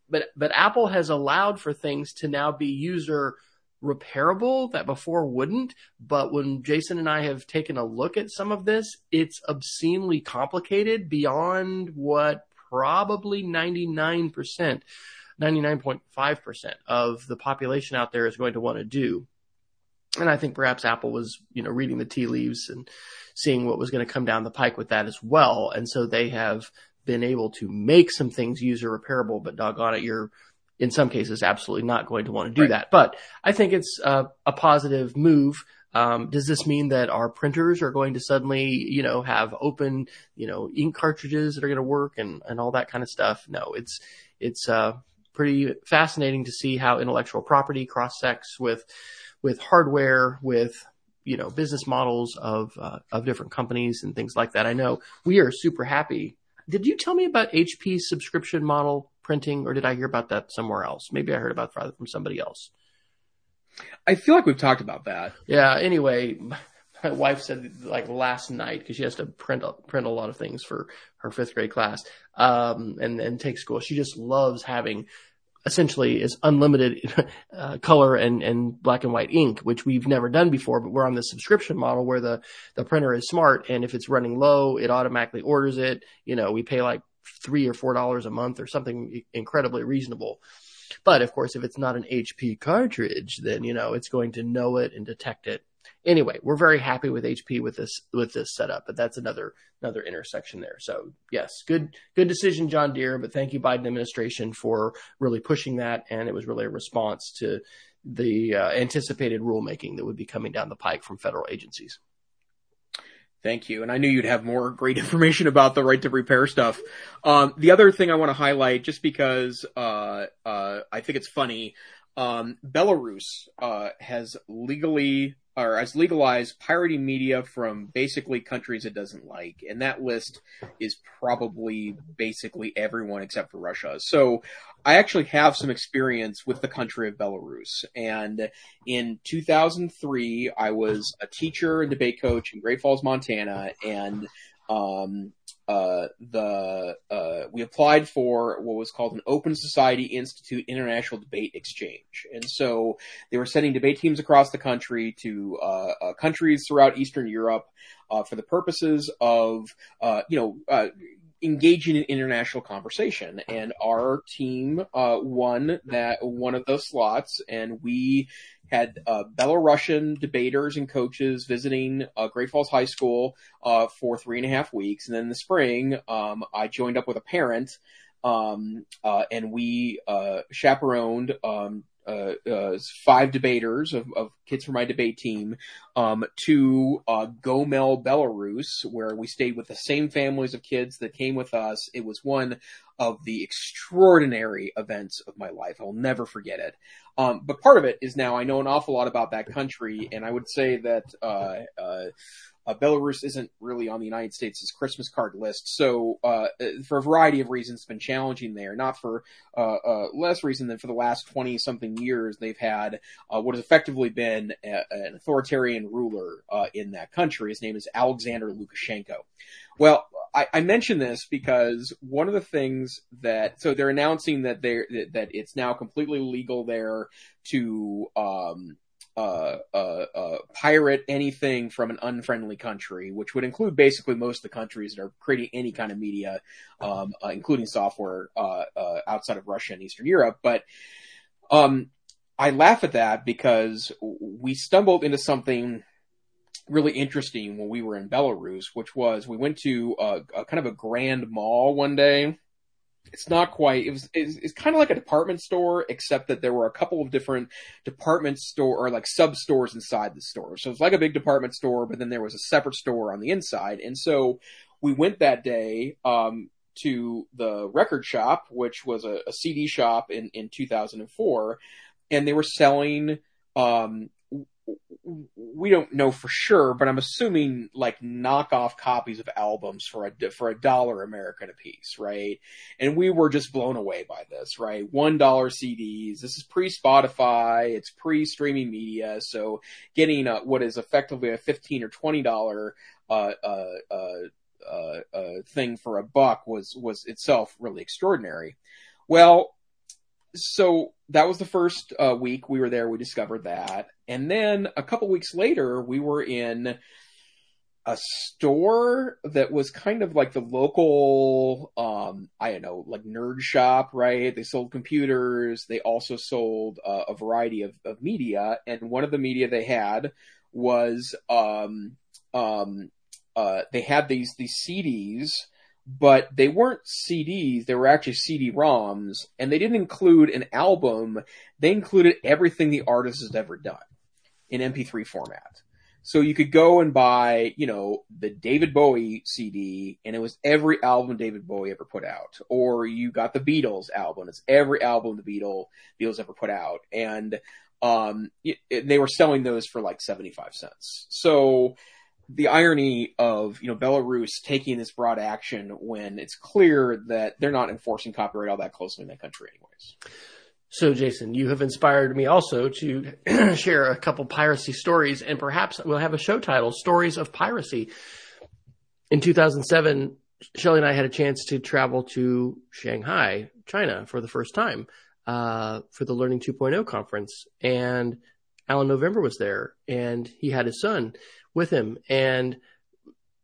but but Apple has allowed for things to now be user repairable that before wouldn't. But when Jason and I have taken a look at some of this, it's obscenely complicated beyond what probably 99%, 99.5% of the population out there is going to want to do. And I think perhaps Apple was, you know, reading the tea leaves and seeing what was going to come down the pike with that as well. And so they have been able to make some things user repairable, but doggone it, you're in some cases absolutely not going to want to do right. that. But I think it's a, a positive move. Um, does this mean that our printers are going to suddenly, you know, have open, you know, ink cartridges that are going to work and, and all that kind of stuff? No, it's, it's, uh, pretty fascinating to see how intellectual property cross sects with, with hardware, with, you know, business models of, uh, of different companies and things like that. I know we are super happy. Did you tell me about HP's subscription model printing, or did I hear about that somewhere else? Maybe I heard about it from somebody else. I feel like we've talked about that. Yeah. Anyway, my wife said like last night because she has to print a, print a lot of things for her fifth grade class um, and and take school. She just loves having essentially is unlimited uh, color and, and black and white ink, which we've never done before, but we're on the subscription model where the, the printer is smart. And if it's running low, it automatically orders it. You know, we pay like three or four dollars a month or something incredibly reasonable. But of course, if it's not an HP cartridge, then you know it's going to know it and detect it. Anyway, we're very happy with HP with this with this setup, but that's another another intersection there. So yes, good good decision, John Deere. But thank you, Biden administration, for really pushing that, and it was really a response to the uh, anticipated rulemaking that would be coming down the pike from federal agencies. Thank you. And I knew you'd have more great information about the right to repair stuff. Um, the other thing I want to highlight, just because uh, uh, I think it's funny, um, Belarus uh, has legally or has legalized pirating media from basically countries it doesn't like, and that list is probably basically everyone except for Russia. So I actually have some experience with the country of Belarus, and in 2003 I was a teacher and debate coach in Great Falls, Montana, and um, uh, the uh, we applied for what was called an Open Society Institute International Debate Exchange, and so they were sending debate teams across the country to uh, uh countries throughout Eastern Europe uh, for the purposes of uh, you know engaging in international conversation. And our team uh, won that one of those slots, and we had uh, Belarusian debaters and coaches visiting uh, Great Falls High School uh, for three and a half weeks. And then in the spring, um, I joined up with a parent. Um, uh, and we uh, chaperoned um, uh, uh, five debaters of, of, kids from my debate team um, to uh, Gomel, Belarus, where we stayed with the same families of kids that came with us. It was one of the extraordinary events of my life. I'll never forget it. Um, but part of it is now I know an awful lot about that country, and I would say that uh, Belarus isn't really on the United States' Christmas card list. So, uh, for a variety of reasons, it's been challenging there. Not for uh, uh less reason than for the last 20 something years, they've had uh, what has effectively been a, an authoritarian ruler uh, in that country. His name is Alexander Lukashenko. Well, I, I mention this because one of the things that so they're announcing that they that it's now completely legal there to um, uh, uh, uh, pirate anything from an unfriendly country, which would include basically most of the countries that are creating any kind of media, um, uh, including software uh, uh, outside of Russia and Eastern Europe. But um, I laugh at that because we stumbled into something really interesting when we were in Belarus, which was we went to a, a kind of a grand mall one day it's not quite. It was. It's, it's kind of like a department store, except that there were a couple of different department store or like sub stores inside the store. So it's like a big department store, but then there was a separate store on the inside. And so we went that day um, to the record shop, which was a, a CD shop in in 2004, and they were selling um, we don't know for sure, but I'm assuming like knockoff copies of albums for a for a dollar American a piece, right? And we were just blown away by this, right? One dollar CDs. This is pre Spotify. It's pre streaming media, so getting a, what is effectively a fifteen or twenty dollar uh, uh, uh, uh, uh, thing for a buck was was itself really extraordinary. Well, so that was the first uh, week we were there. We discovered that, and then a couple weeks later, we were in a store that was kind of like the local, um, I don't know, like nerd shop, right? They sold computers. They also sold uh, a variety of, of media, and one of the media they had was um, um, uh, they had these these CDs but they weren't CDs, they were actually CD-ROMs, and they didn't include an album, they included everything the artist has ever done in MP3 format. So you could go and buy, you know, the David Bowie CD, and it was every album David Bowie ever put out. Or you got the Beatles album, it's every album the Beatles, Beatles ever put out. And, um, it, it, they were selling those for like 75 cents. So, the irony of you know Belarus taking this broad action when it's clear that they're not enforcing copyright all that closely in that country, anyways. So, Jason, you have inspired me also to share a couple piracy stories, and perhaps we'll have a show title: "Stories of Piracy." In 2007, Shelley and I had a chance to travel to Shanghai, China, for the first time uh, for the Learning 2.0 conference, and Alan November was there, and he had his son with him. And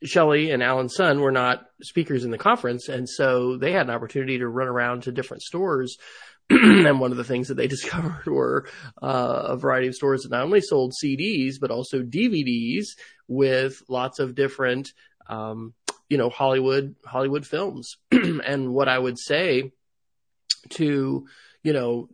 Shelley and Alan's son were not speakers in the conference, and so they had an opportunity to run around to different stores. and one of the things that they discovered were uh, a variety of stores that not only sold CDs but also DVDs with lots of different, um, you know, Hollywood Hollywood films. and what I would say to you know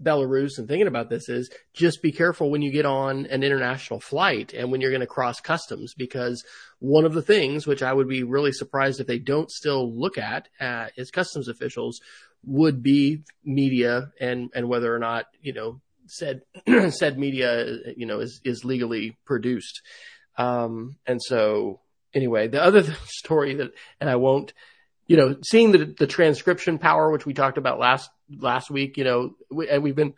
Belarus and thinking about this is just be careful when you get on an international flight and when you're going to cross customs because one of the things which I would be really surprised if they don't still look at uh, as customs officials would be media and and whether or not you know said said media you know is is legally produced. Um, and so anyway the other story that and I won't you know, seeing the the transcription power, which we talked about last last week, you know, we, and we've been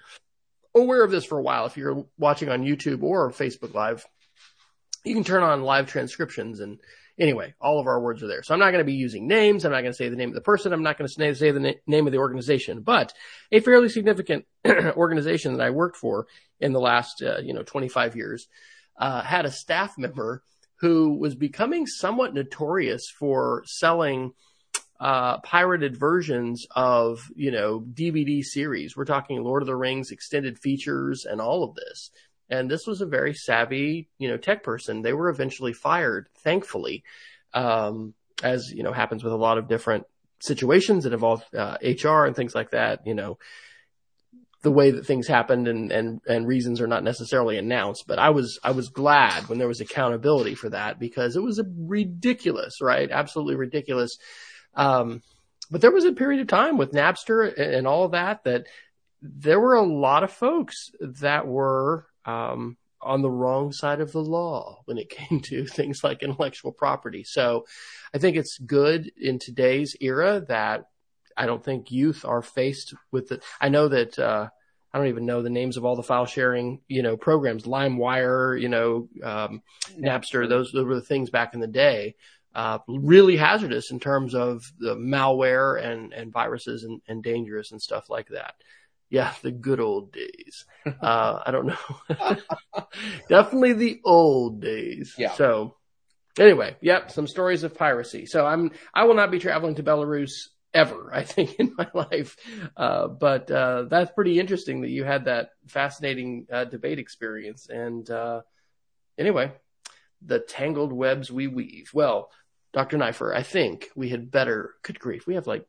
aware of this for a while. If you're watching on YouTube or Facebook Live, you can turn on live transcriptions and anyway, all of our words are there. So I'm not going to be using names. I'm not going to say the name of the person. I'm not going to say the na- name of the organization, but a fairly significant organization that I worked for in the last, uh, you know, 25 years, uh, had a staff member who was becoming somewhat notorious for selling uh, pirated versions of, you know, DVD series. We're talking Lord of the Rings extended features and all of this. And this was a very savvy, you know, tech person. They were eventually fired, thankfully, um, as, you know, happens with a lot of different situations that involve uh, HR and things like that. You know, the way that things happened and, and, and reasons are not necessarily announced, but I was, I was glad when there was accountability for that because it was a ridiculous, right? Absolutely ridiculous um, but there was a period of time with Napster and all of that that there were a lot of folks that were um, on the wrong side of the law when it came to things like intellectual property. So I think it's good in today's era that I don't think youth are faced with the. I know that uh, I don't even know the names of all the file sharing, you know, programs, LimeWire, you know, um, Napster. Those, those were the things back in the day uh, really hazardous in terms of the malware and, and viruses and, and dangerous and stuff like that. Yeah, the good old days. Uh, I don't know. Definitely the old days. Yeah. So anyway, yep, some stories of piracy. So I'm, I will not be traveling to Belarus ever, I think, in my life. Uh, but, uh, that's pretty interesting that you had that fascinating, uh, debate experience. And, uh, anyway, the tangled webs we weave. Well, Dr. Neiffer, I think we had better. Good grief, we have like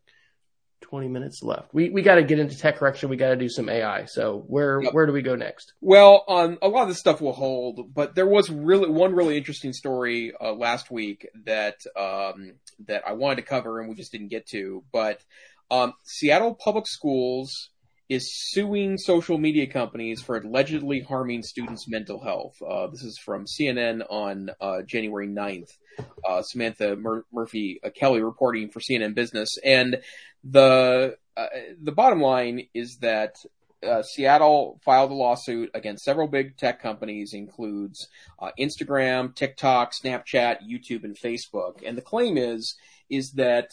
20 minutes left. We we got to get into tech correction. We got to do some AI. So where yep. where do we go next? Well, um, a lot of this stuff will hold, but there was really one really interesting story uh, last week that um, that I wanted to cover and we just didn't get to. But um, Seattle Public Schools is suing social media companies for allegedly harming students' mental health. Uh, this is from CNN on uh, January 9th. Uh, Samantha Mur- Murphy uh, Kelly reporting for CNN Business, and the uh, the bottom line is that uh, Seattle filed a lawsuit against several big tech companies, includes Instagram, TikTok, Snapchat, YouTube, and Facebook. And the claim is is that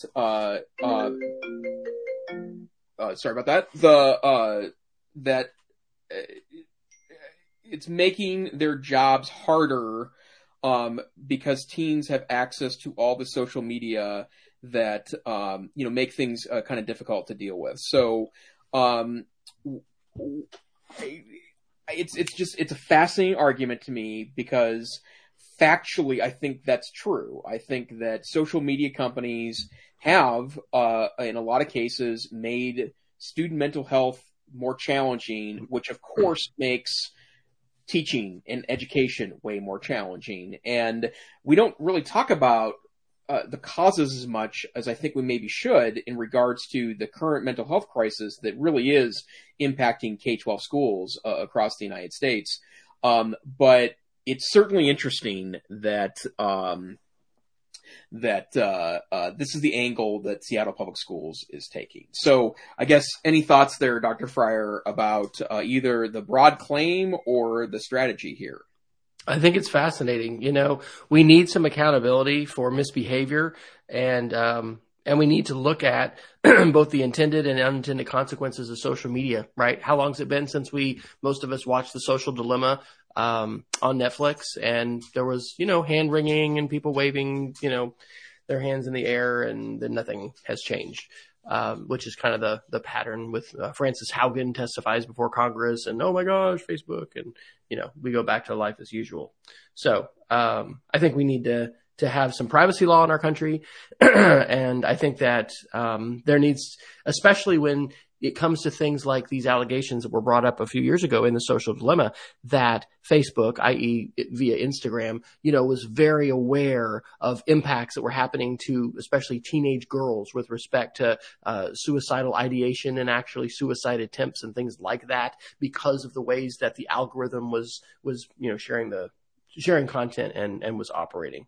uh, sorry about that. The uh, that uh, it's making their jobs harder um, because teens have access to all the social media that um, you know make things uh, kind of difficult to deal with. So um, it's it's just it's a fascinating argument to me because factually I think that's true. I think that social media companies have, uh, in a lot of cases, made student mental health more challenging, which of course makes teaching and education way more challenging. And we don't really talk about uh, the causes as much as I think we maybe should in regards to the current mental health crisis that really is impacting K 12 schools uh, across the United States. Um, but it's certainly interesting that um, that uh, uh, this is the angle that Seattle Public Schools is taking. So, I guess any thoughts there, Dr. Fryer, about uh, either the broad claim or the strategy here? I think it's fascinating. You know, we need some accountability for misbehavior, and um, and we need to look at both the intended and unintended consequences of social media. Right? How long has it been since we most of us watched The Social Dilemma? Um, on Netflix, and there was you know hand wringing and people waving you know their hands in the air, and then nothing has changed. Um, which is kind of the the pattern with uh, Frances Haugen testifies before Congress, and oh my gosh, Facebook, and you know we go back to life as usual. So um, I think we need to to have some privacy law in our country, and I think that um, there needs, especially when it comes to things like these allegations that were brought up a few years ago in the social dilemma that Facebook, i.e. via Instagram, you know, was very aware of impacts that were happening to especially teenage girls with respect to uh, suicidal ideation and actually suicide attempts and things like that because of the ways that the algorithm was, was, you know, sharing the, sharing content and, and was operating.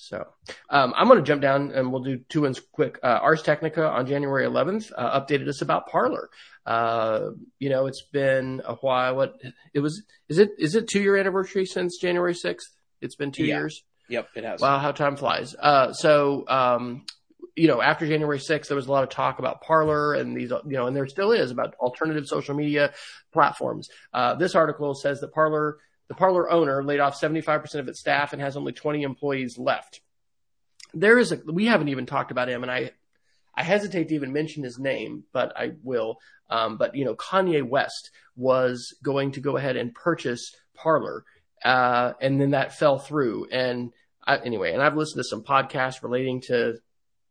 So um, I'm going to jump down and we'll do two ones quick. Uh, Ars Technica on January 11th uh, updated us about Parler. Uh, you know, it's been a while. What it was? Is it is it two year anniversary since January 6th? It's been two yeah. years. Yep, it has. Wow, how time flies. Uh, so um, you know, after January 6th, there was a lot of talk about Parler and these, you know, and there still is about alternative social media platforms. Uh, this article says that Parler the Parler owner laid off 75% of its staff and has only 20 employees left. There is a, we haven't even talked about him and I, I hesitate to even mention his name, but I will. Um, but you know, Kanye West was going to go ahead and purchase Parler, uh, and then that fell through. And I, anyway, and I've listened to some podcasts relating to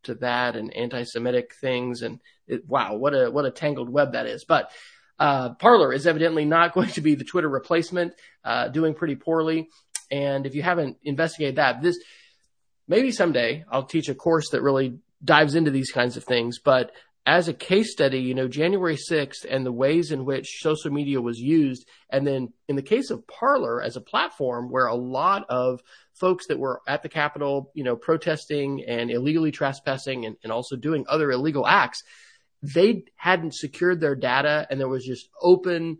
to that and anti-Semitic things, and it, wow, what a what a tangled web that is. But uh, Parler is evidently not going to be the Twitter replacement, uh, doing pretty poorly. And if you haven't investigated that, this maybe someday I'll teach a course that really dives into these kinds of things. But as a case study, you know, January 6th and the ways in which social media was used. And then in the case of Parler as a platform where a lot of folks that were at the Capitol, you know, protesting and illegally trespassing and, and also doing other illegal acts, they hadn't secured their data and there was just open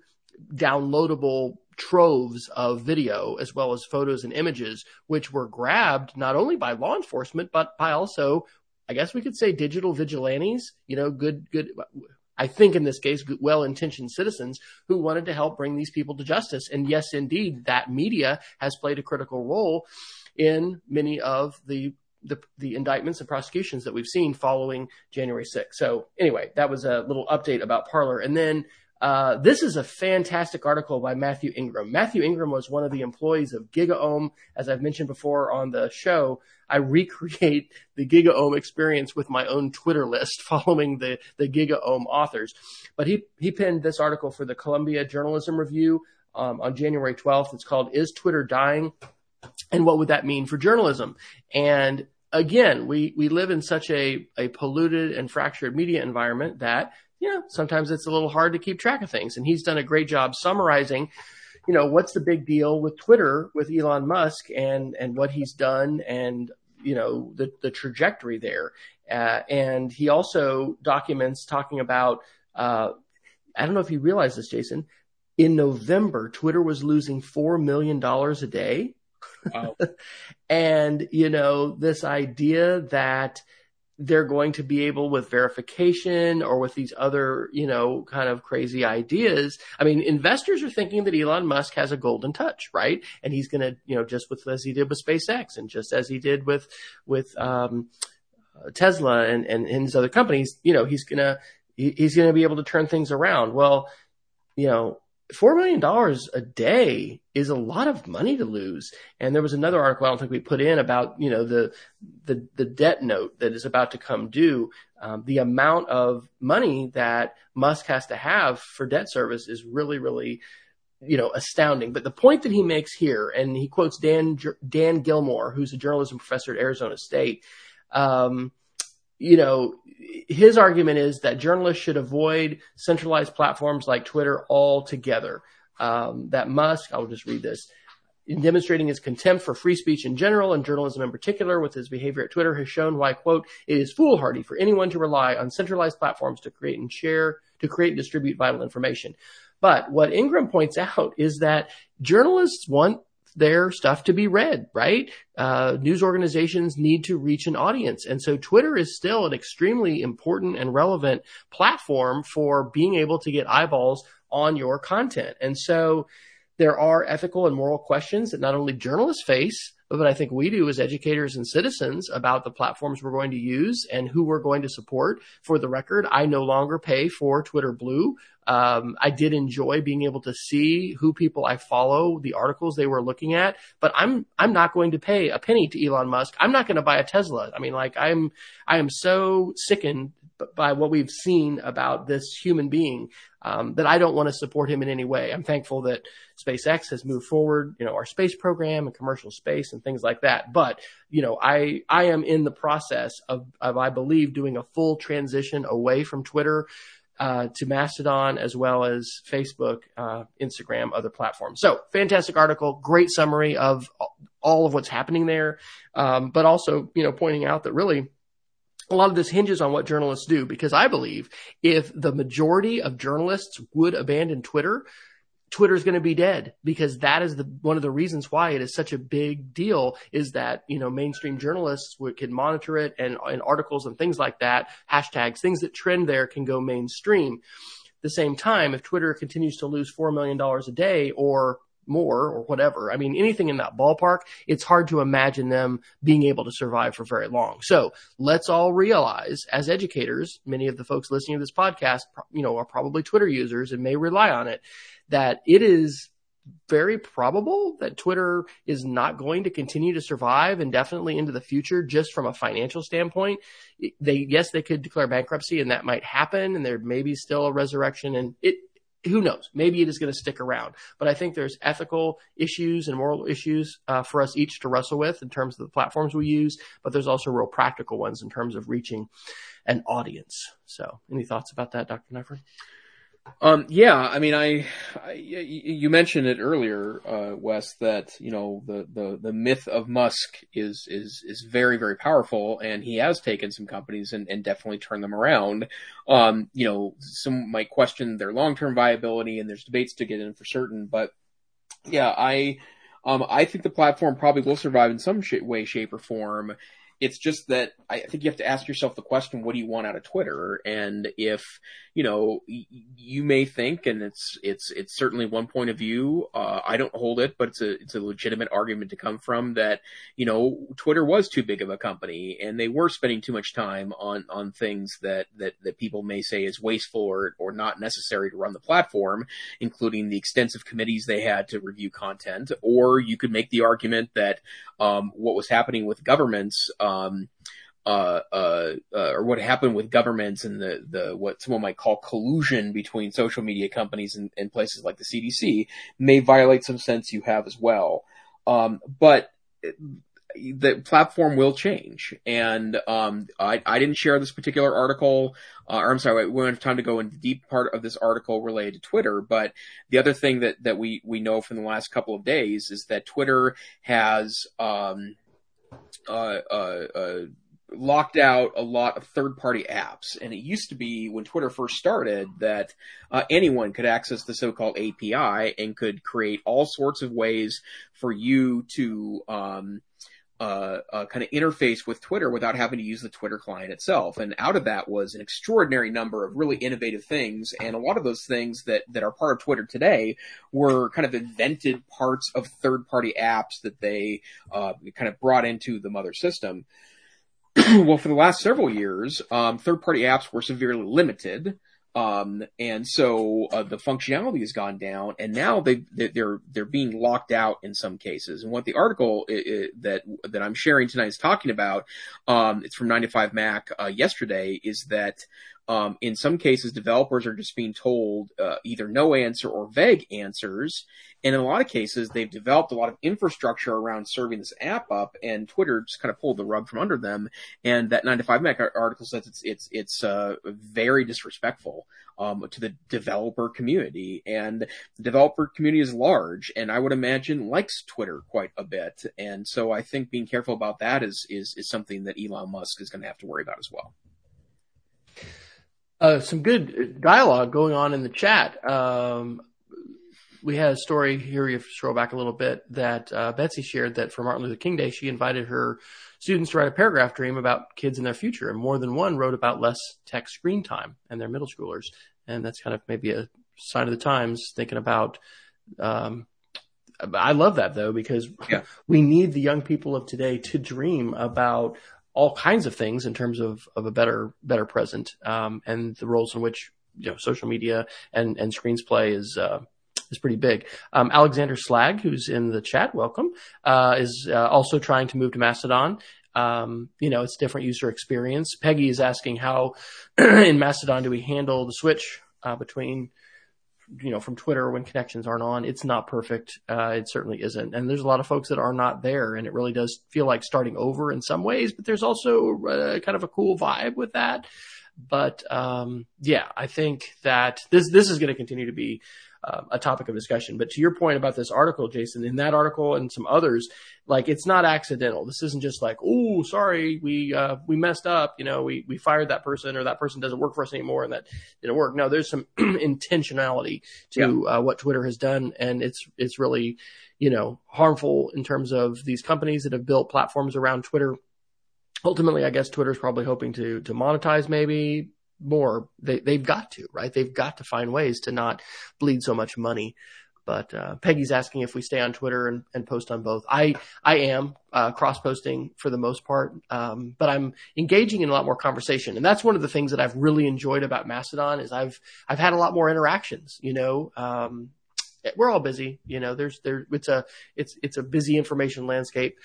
downloadable troves of video as well as photos and images, which were grabbed not only by law enforcement, but by also, I guess we could say digital vigilantes, you know, good, good, I think in this case, well intentioned citizens who wanted to help bring these people to justice. And yes, indeed, that media has played a critical role in many of the the, the indictments and prosecutions that we've seen following January 6th. So anyway, that was a little update about Parler. And then uh, this is a fantastic article by Matthew Ingram. Matthew Ingram was one of the employees of GigaOM. As I've mentioned before on the show, I recreate the GigaOM experience with my own Twitter list following the, the GigaOM authors. But he, he penned this article for the Columbia Journalism Review um, on January 12th. It's called Is Twitter Dying? And what would that mean for journalism? And again, we, we live in such a, a polluted and fractured media environment that you know, sometimes it's a little hard to keep track of things. And he's done a great job summarizing, you know, what's the big deal with Twitter with Elon Musk and, and what he's done and, you know, the, the trajectory there. Uh, and he also documents talking about, uh, I don't know if you realize this, Jason. In November, Twitter was losing $4 million a day. And, you know, this idea that, they're going to be able with verification or with these other, you know, kind of crazy ideas. I mean, investors are thinking that Elon Musk has a golden touch, right? And he's going to, you know, just with as he did with SpaceX and just as he did with, with, um, Tesla and, and, and his other companies, you know, he's going to, he's going to be able to turn things around. Well, you know, four million dollars a day is a lot of money to lose. And there was another article I don't think we put in about you know the the, the debt note that is about to come due. Um, the amount of money that Musk has to have for debt service is really really you know astounding. But the point that he makes here, and he quotes Dan Dan Gillmor, who's a journalism professor at Arizona State. Um, you know, his argument is that journalists should avoid centralized platforms like Twitter altogether. Um, that Musk, I'll just read this, in demonstrating his contempt for free speech in general and journalism in particular with his behavior at Twitter has shown why, quote, it is foolhardy for anyone to rely on centralized platforms to create and share, to create and distribute vital information. But what Ingram points out is that journalists want their stuff to be read, right? Uh, news organizations need to reach an audience. And so Twitter is still an extremely important and relevant platform for being able to get eyeballs on your content. And so there are ethical and moral questions that not only journalists face, but I think we do as educators and citizens about the platforms we're going to use and who we're going to support. For the record, I no longer pay for Twitter Blue. Um, I did enjoy being able to see who people I follow, the articles they were looking at, but I'm I'm not going to pay a penny to Elon Musk. I'm not going to buy a Tesla. I mean, like I'm I am so sickened by what we've seen about this human being um, that I don't want to support him in any way. I'm thankful that SpaceX has moved forward, you know, our space program and commercial space and things like that. But you know, I I am in the process of of I believe doing a full transition away from Twitter. Uh, to Mastodon as well as Facebook, uh, Instagram, other platforms. So fantastic article, great summary of all of what's happening there, um, but also you know pointing out that really a lot of this hinges on what journalists do because I believe if the majority of journalists would abandon Twitter, Twitter is going to be dead because that is the one of the reasons why it is such a big deal is that you know mainstream journalists can monitor it and, and articles and things like that hashtags things that trend there can go mainstream. At the same time, if Twitter continues to lose four million dollars a day or more or whatever. I mean, anything in that ballpark, it's hard to imagine them being able to survive for very long. So let's all realize as educators, many of the folks listening to this podcast, you know, are probably Twitter users and may rely on it, that it is very probable that Twitter is not going to continue to survive indefinitely into the future just from a financial standpoint. They, yes, they could declare bankruptcy and that might happen and there may be still a resurrection and it, who knows? Maybe it is going to stick around. But I think there's ethical issues and moral issues uh, for us each to wrestle with in terms of the platforms we use. But there's also real practical ones in terms of reaching an audience. So, any thoughts about that, Dr. Neiffer? Um, yeah, I mean, I, I, you mentioned it earlier, uh, Wes, that you know the, the the myth of Musk is is is very very powerful, and he has taken some companies and, and definitely turned them around. Um, you know, some might question their long term viability, and there's debates to get in for certain, but yeah, I. Um, I think the platform probably will survive in some sh- way, shape, or form. It's just that I think you have to ask yourself the question, what do you want out of Twitter? And if, you know, you may think, and it's, it's, it's certainly one point of view. Uh, I don't hold it, but it's a, it's a legitimate argument to come from that, you know, Twitter was too big of a company and they were spending too much time on, on things that, that, that people may say is wasteful or, or not necessary to run the platform, including the extensive committees they had to review content. Or you could make the argument that, um, what was happening with governments, um, uh, uh, uh, or what happened with governments and the, the, what someone might call collusion between social media companies and, and places like the CDC may violate some sense you have as well. Um, but the platform will change. And um, I, I didn't share this particular article, uh, or I'm sorry, we won't have time to go into the deep part of this article related to Twitter. But the other thing that, that we, we know from the last couple of days is that Twitter has um, uh, uh, uh locked out a lot of third party apps. And it used to be when Twitter first started that uh, anyone could access the so called API and could create all sorts of ways for you to, um, uh, uh, kind of interface with Twitter without having to use the Twitter client itself. And out of that was an extraordinary number of really innovative things. And a lot of those things that, that are part of Twitter today were kind of invented parts of third party apps that they, uh, kind of brought into the mother system. well, for the last several years, um, third-party apps were severely limited, um, and so uh, the functionality has gone down, and now they they're they're being locked out in some cases. And what the article that that I'm sharing tonight is talking about, um, it's from 9to5Mac uh, yesterday, is that um, in some cases, developers are just being told uh, either no answer or vague answers. And in a lot of cases, they've developed a lot of infrastructure around serving this app up, and Twitter just kind of pulled the rug from under them. And that 9to5Mac article says it's it's it's uh, very disrespectful um, to the developer community, and the developer community is large, and I would imagine likes Twitter quite a bit. And so I think being careful about that is is is something that Elon Musk is going to have to worry about as well. Uh, some good dialogue going on in the chat. Um, we had a story here. You scroll back a little bit that uh, Betsy shared that for Martin Luther King Day, she invited her students to write a paragraph dream about kids in their future, and more than one wrote about less tech screen time and their middle schoolers. And that's kind of maybe a sign of the times, thinking about. Um, I love that though because yeah. we need the young people of today to dream about all kinds of things in terms of, of a better better present um, and the roles in which you know social media and and screens play is uh, is pretty big. Um, Alexander Slag, who's in the chat, welcome, uh, is uh, also trying to move to Mastodon. Um, you know, it's different user experience. Peggy is asking how in Mastodon do we handle the switch uh, between you know, from Twitter when connections aren't on. It's not perfect. Uh, it certainly isn't. And there's a lot of folks that are not there and it really does feel like starting over in some ways, but there's also uh, kind of a cool vibe with that. But, um, yeah, I think that this, this is going to continue to be uh, a topic of discussion. But to your point about this article, Jason, in that article and some others, like it's not accidental. This isn't just like, oh, sorry, we uh, we messed up. You know, we we fired that person or that person doesn't work for us anymore, and that didn't work. No, there's some intentionality to yeah. uh, what Twitter has done, and it's it's really you know harmful in terms of these companies that have built platforms around Twitter ultimately, I guess Twitter's probably hoping to to monetize maybe more. They they've got to right. They've got to find ways to not bleed so much money. But uh, Peggy's asking if we stay on Twitter and, and post on both. I I am uh, cross posting for the most part, um, but I'm engaging in a lot more conversation, and that's one of the things that I've really enjoyed about Mastodon is I've I've had a lot more interactions. You know, um, we're all busy. You know, there's there it's a it's it's a busy information landscape,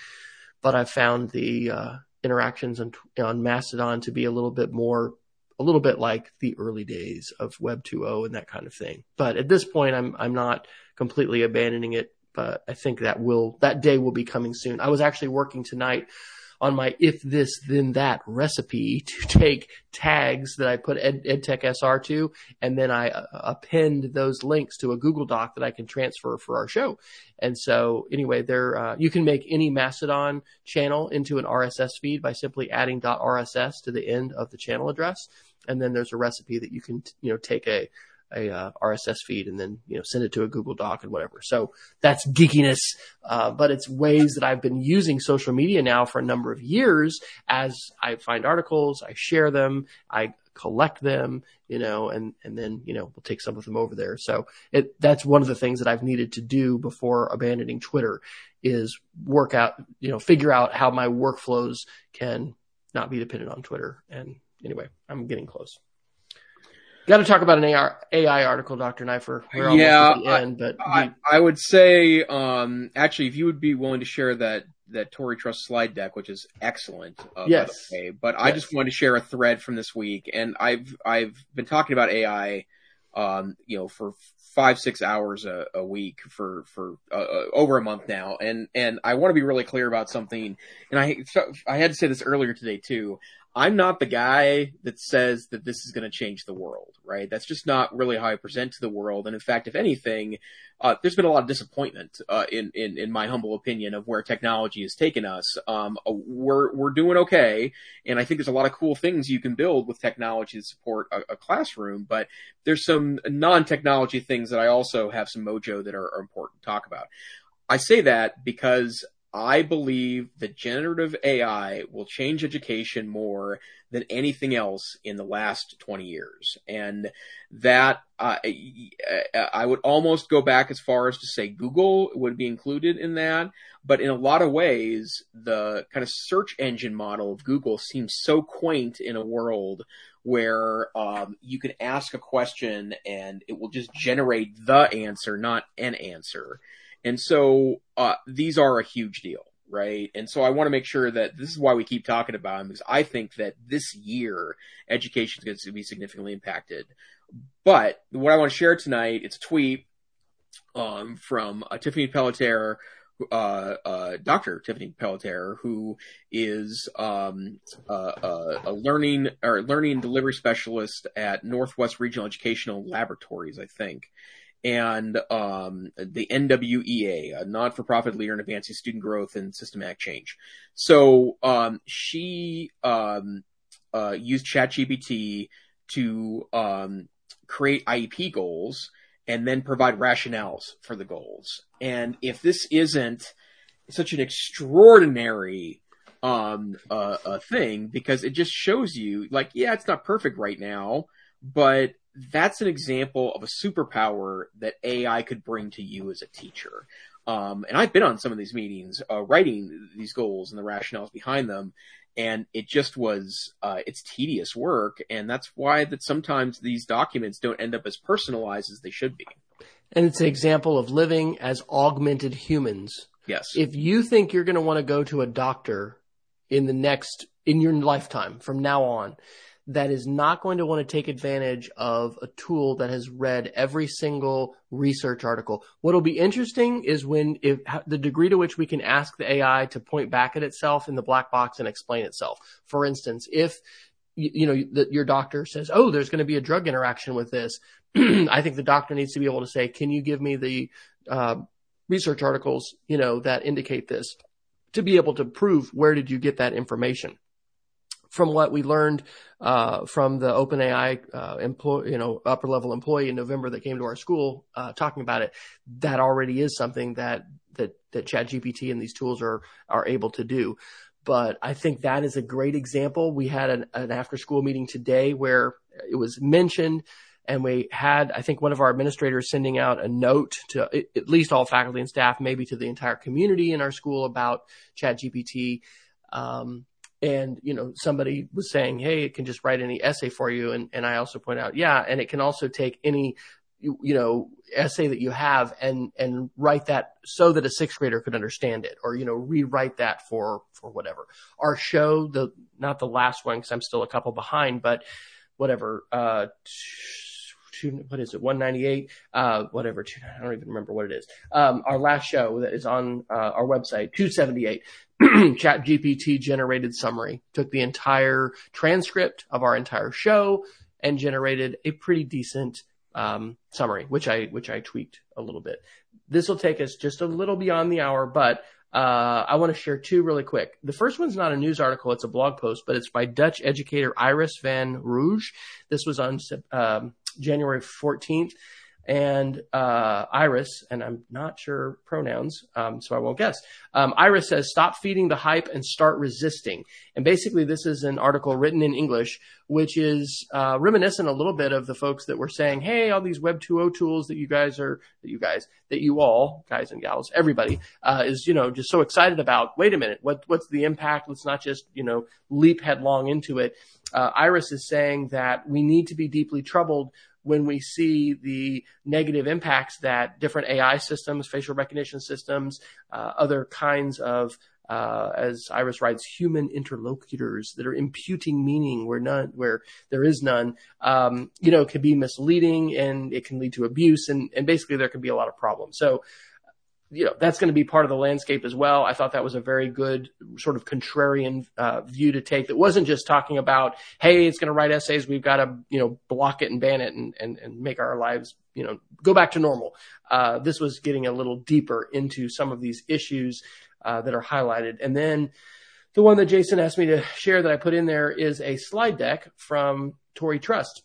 but I've found the uh, interactions on, on Mastodon to be a little bit more a little bit like the early days of Web 2.0 and that kind of thing. But at this point, I'm I'm not completely abandoning it. But I think that will that day will be coming soon. I was actually working tonight on my if this then that recipe to take tags that I put Ed, EdTech SR to, and then I uh, append those links to a Google Doc that I can transfer for our show. And so anyway, there uh, you can make any Mastodon channel into an RSS feed by simply adding .rss to the end of the channel address, and then there's a recipe that you can you know take a a uh, RSS feed and then you know send it to a Google Doc and whatever. So that's geekiness, uh, but it's ways that I've been using social media now for a number of years. As I find articles, I share them, I collect them, you know, and and then you know we'll take some of them over there. So it that's one of the things that I've needed to do before abandoning Twitter is work out, you know, figure out how my workflows can not be dependent on Twitter. And anyway, I'm getting close. Got to talk about an AI, AI article, Dr. Neiffer. We're yeah, at the end, but I, I, would say, um, actually, if you would be willing to share that that Torrey Trust slide deck, which is excellent. Uh, yes. Way, but yes. I just wanted to share a thread from this week, and I've I've been talking about AI um, you know, for five six hours a, a week for for uh, uh, over a month now, and and I want to be really clear about something. And I I had to say this earlier today too. I'm not the guy that says that this is going to change the world, right? That's just not really how I present to the world. And in fact, if anything, uh, there's been a lot of disappointment uh, in, in in my humble opinion of where technology has taken us. Um, uh, we're we're doing okay, and I think there's a lot of cool things you can build with technology to support a, a classroom. But there's some non-technology things that I also have some mojo that are, are important to talk about. I say that because I believe that generative AI will change education more than anything else in the last 20 years. And that, uh, I would almost go back as far as to say Google would be included in that. But in a lot of ways, the kind of search engine model of Google seems so quaint in a world where um, you can ask a question and it will just generate the answer, not an answer. And so uh, these are a huge deal, right? And so I want to make sure that this is why we keep talking about them because I think that this year education is going to be significantly impacted. But what I want to share tonight, it's a tweet um, from uh, Tiffany Pelletier, uh, uh, Dr. Tiffany Pelletier, who is um, uh, a learning or learning delivery specialist at Northwest Regional Educational Laboratories, I think and um, the NWEA, a non-for-profit leader in advancing student growth and systematic change. So um, she um, uh, used ChatGPT to um, create IEP goals and then provide rationales for the goals. And if this isn't such an extraordinary um, uh, thing, because it just shows you, like, yeah, it's not perfect right now, but that's an example of a superpower that AI could bring to you as a teacher. Um, and I've been on some of these meetings, uh, writing these goals and the rationales behind them. And it just was, uh, it's tedious work. And that's why that sometimes these documents don't end up as personalized as they should be. And it's an example of living as augmented humans. Yes. If you think you're going to want to go to a doctor in the next, in your lifetime from now on, that is not going to want to take advantage of a tool that has read every single research article. What'll be interesting is when if the degree to which we can ask the AI to point back at itself in the black box and explain itself. For instance, if you know your doctor says, "Oh, there's going to be a drug interaction with this," I think the doctor needs to be able to say, "Can you give me the uh, research articles, you know, that indicate this?" To be able to prove where did you get that information from what we learned uh, from the OpenAI uh, employee, you know, upper level employee in November that came to our school uh, talking about it, that already is something that that that ChatGPT and these tools are are able to do. But I think that is a great example. We had an, an after school meeting today where it was mentioned and we had, I think, one of our administrators sending out a note to at least all faculty and staff, maybe to the entire community in our school about ChatGPT. Um, and you know somebody was saying hey it can just write any essay for you. And and i also point out yeah and it can also take any you, you know essay that you have and and write that so that a sixth grader could understand it or you know rewrite that for for whatever. Our show the not the last one because i'm still a couple behind but whatever uh two, what is it, 198, uh, whatever, two, I don't even remember what it is. Um, our last show that is on, uh, our website, 278, chat GPT generated summary, took the entire transcript of our entire show and generated a pretty decent, um, summary, which I, which I tweaked a little bit. This will take us just a little beyond the hour, but uh, I want to share two really quick. The first one's not a news article; it's a blog post, but it's by Dutch educator Iris van Rooij. This was on um, January 14th. And uh, Iris, and I'm not sure pronouns, um, so I won't guess. Um, Iris says, "Stop feeding the hype and start resisting." And basically, this is an article written in English, which is uh, reminiscent a little bit of the folks that were saying, "Hey, all these Web 2.0 tools that you guys are, that you guys, that you all, guys and gals, everybody, uh, is you know just so excited about. Wait a minute, what what's the impact? Let's not just you know leap headlong into it." Uh, Iris is saying that we need to be deeply troubled when we see the negative impacts that different AI systems, facial recognition systems, uh, other kinds of uh, as Iris writes, human interlocutors that are imputing meaning where none, where there is none, um, you know, can be misleading and it can lead to abuse and, and basically there can be a lot of problems. So, you know, that's going to be part of the landscape as well. I thought that was a very good sort of contrarian uh, view to take that wasn't just talking about, hey, it's going to write essays. We've got to, you know, block it and ban it and, and, and make our lives, you know, go back to normal. Uh, this was getting a little deeper into some of these issues uh, that are highlighted. And then the one that Jason asked me to share that I put in there is a slide deck from Torrey Trust.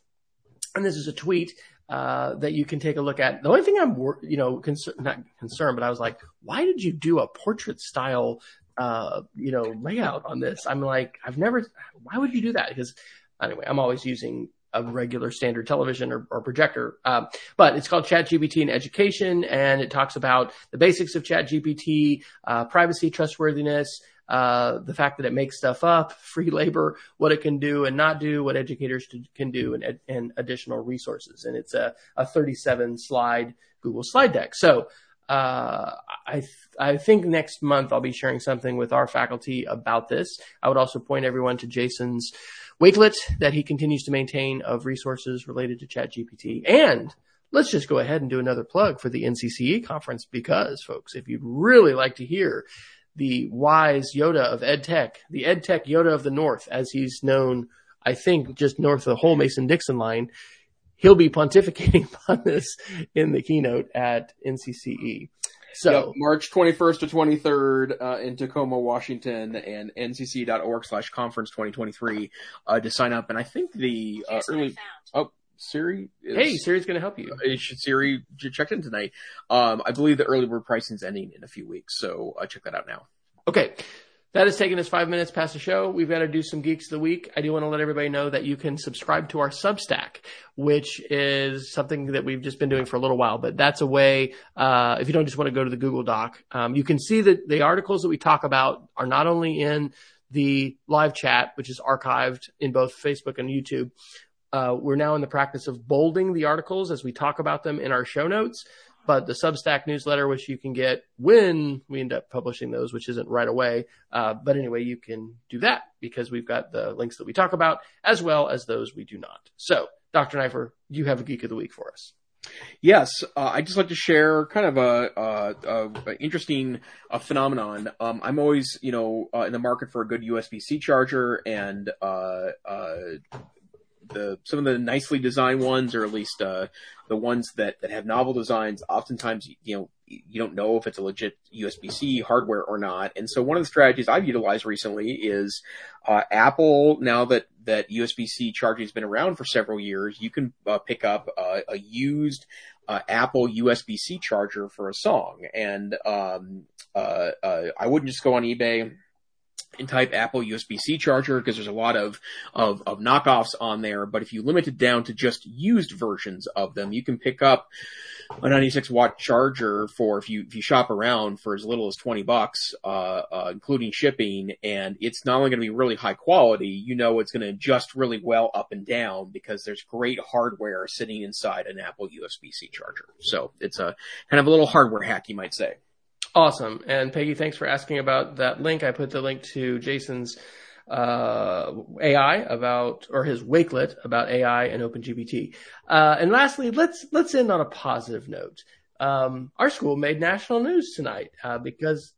And this is a tweet uh, that you can take a look at. The only thing I'm, you know, not concerned, but I was like, why did you do a portrait style, uh, you know, layout on this? I'm like, I've never, why would you do that? Because anyway, I'm always using a regular standard television or, or projector. Um, but it's called ChatGPT in Education, and it talks about the basics of ChatGPT, uh, privacy, trustworthiness, uh, the fact that it makes stuff up, free labor, what it can do and not do, what educators can do, and, and additional resources. And it's a, a 37 slide Google slide deck. So uh, I th- I think next month I'll be sharing something with our faculty about this. I would also point everyone to Jason's Wakelet that he continues to maintain of resources related to ChatGPT. And let's just go ahead and do another plug for the NCCE conference because, folks, if you'd really like to hear the wise Yoda of EdTech, the EdTech Yoda of the North, as he's known, I think, just north of the whole Mason Dixon line, he'll be pontificating on this in the keynote at NCCE. So yep, March 21st to 23rd uh, in Tacoma, Washington, and ncce.org slash conference 2023 uh, to sign up. And I think the uh, early oh Siri. Is, hey, Siri's going to help you. Uh, should Siri check in tonight? Um, I believe the early bird pricing is ending in a few weeks, so uh, check that out now. Okay. That has taken us five minutes past the show. We've got to do some geeks of the week. I do want to let everybody know that you can subscribe to our Substack, which is something that we've just been doing for a little while. But that's a way, uh, if you don't just want to go to the Google Doc, um, you can see that the articles that we talk about are not only in the live chat, which is archived in both Facebook and YouTube. Uh, we're now in the practice of bolding the articles as we talk about them in our show notes but the Substack newsletter, which you can get when we end up publishing those, which isn't right away. Uh, but anyway, you can do that because we've got the links that we talk about as well as those we do not. So, Dr. Neiffer, you have a geek of the week for us. Yes, uh, I'd just like to share kind of a, a, a interesting uh, phenomenon. Um, I'm always, you know, uh, in the market for a good USB-C charger, and uh, uh, the some of the nicely designed ones, or at least uh, the ones that that have novel designs, oftentimes you know you don't know if it's a legit USB-C hardware or not. And so one of the strategies I've utilized recently is uh, Apple. Now that that USB-C charging has been around for several years, you can uh, pick up uh, a used uh, Apple USB-C charger for a song. And um, uh, uh, I wouldn't just go on eBay type Apple USB-C charger because there's a lot of, of, of knockoffs on there. But if you limit it down to just used versions of them, you can pick up a 96 watt charger for if you if you shop around for as little as 20 bucks, uh, uh, including shipping, and it's not only going to be really high quality, you know it's going to adjust really well up and down because there's great hardware sitting inside an Apple USB-C charger. So it's a kind of a little hardware hack, you might say. Awesome. And Peggy, thanks for asking about that link. I put the link to Jason's uh, AI about, or his Wakelet about AI and OpenGPT. Uh, and lastly, let's let's end on a positive note. Um, our school made national news tonight uh, because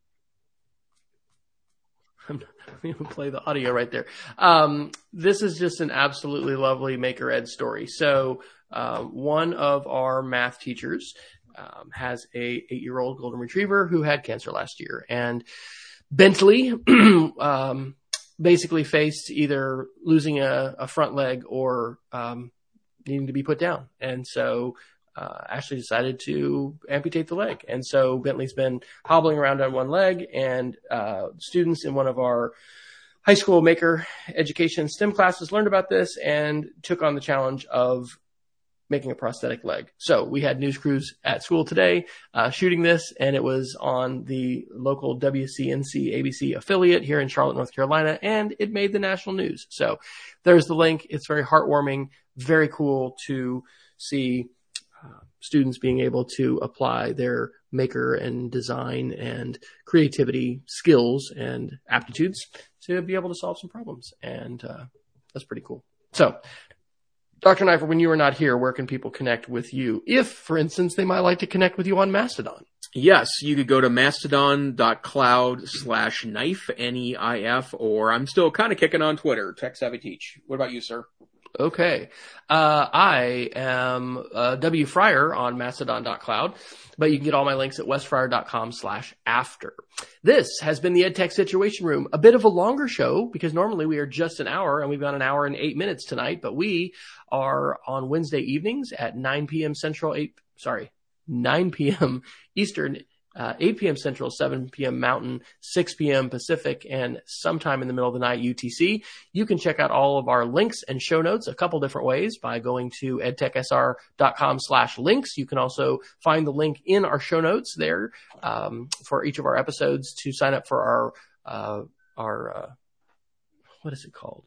I'm going to play the audio right there. Um, this is just an absolutely lovely Maker Ed story. So, uh, one of our math teachers um, has a eight year old golden retriever who had cancer last year, and Bentley um, basically faced either losing a, a front leg or um, needing to be put down, and so. Uh, Ashley decided to amputate the leg. And so Bentley's been hobbling around on one leg and, uh, students in one of our high school maker education STEM classes learned about this and took on the challenge of making a prosthetic leg. So we had news crews at school today uh, shooting this, and it was on the local WCNC ABC affiliate here in Charlotte, North Carolina, and it made the national news. So there's the link. It's very heartwarming, very cool to see uh, students being able to apply their maker and design and creativity skills and aptitudes to be able to solve some problems. And uh, that's pretty cool. So, Dr. Neiffer, when you are not here, where can people connect with you? If, for instance, they might like to connect with you on Mastodon. Yes, you could go to mastodon.cloud slash neif, N-E-I-F, or I'm still kind of kicking on Twitter, Tech Savvy Teach. What about you, sir? Okay. Uh, I am uh, W Fryer on mastodon.cloud, but you can get all my links at wesfryer.com slash after. This has been the EdTech Situation Room, a bit of a longer show because normally we are just an hour and we've got an hour and eight minutes tonight, but we are on Wednesday evenings at 9 p.m. Central, 8, sorry, 9 p.m. Eastern uh, 8 p.m. Central, 7 p.m. Mountain, 6 p.m. Pacific, and sometime in the middle of the night UTC. You can check out all of our links and show notes a couple different ways by going to edtechsr.com slash links. You can also find the link in our show notes there um, for each of our episodes to sign up for our uh, our uh, what is it called?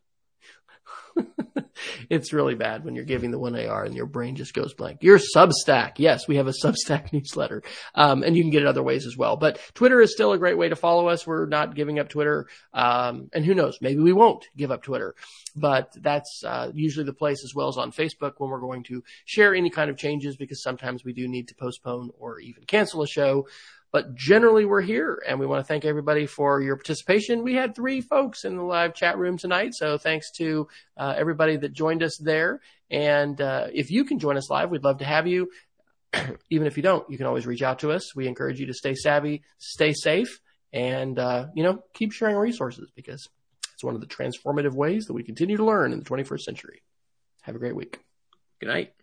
it's really bad when you're giving the one AR and your brain just goes blank. Your Substack. Yes, we have a Substack newsletter. Um, and you can get it other ways as well. But Twitter is still a great way to follow us. We're not giving up Twitter. Um, and who knows, maybe we won't give up Twitter, but that's, uh, usually the place as well as on Facebook when we're going to share any kind of changes because sometimes we do need to postpone or even cancel a show. But generally, we're here and we want to thank everybody for your participation. We had three folks in the live chat room tonight. So thanks to uh, everybody that joined us there. And uh, if you can join us live, we'd love to have you. Even if you don't, you can always reach out to us. We encourage you to stay savvy, stay safe, and, uh, you know, keep sharing resources because it's one of the transformative ways that we continue to learn in the 21st century. Have a great week. Good night.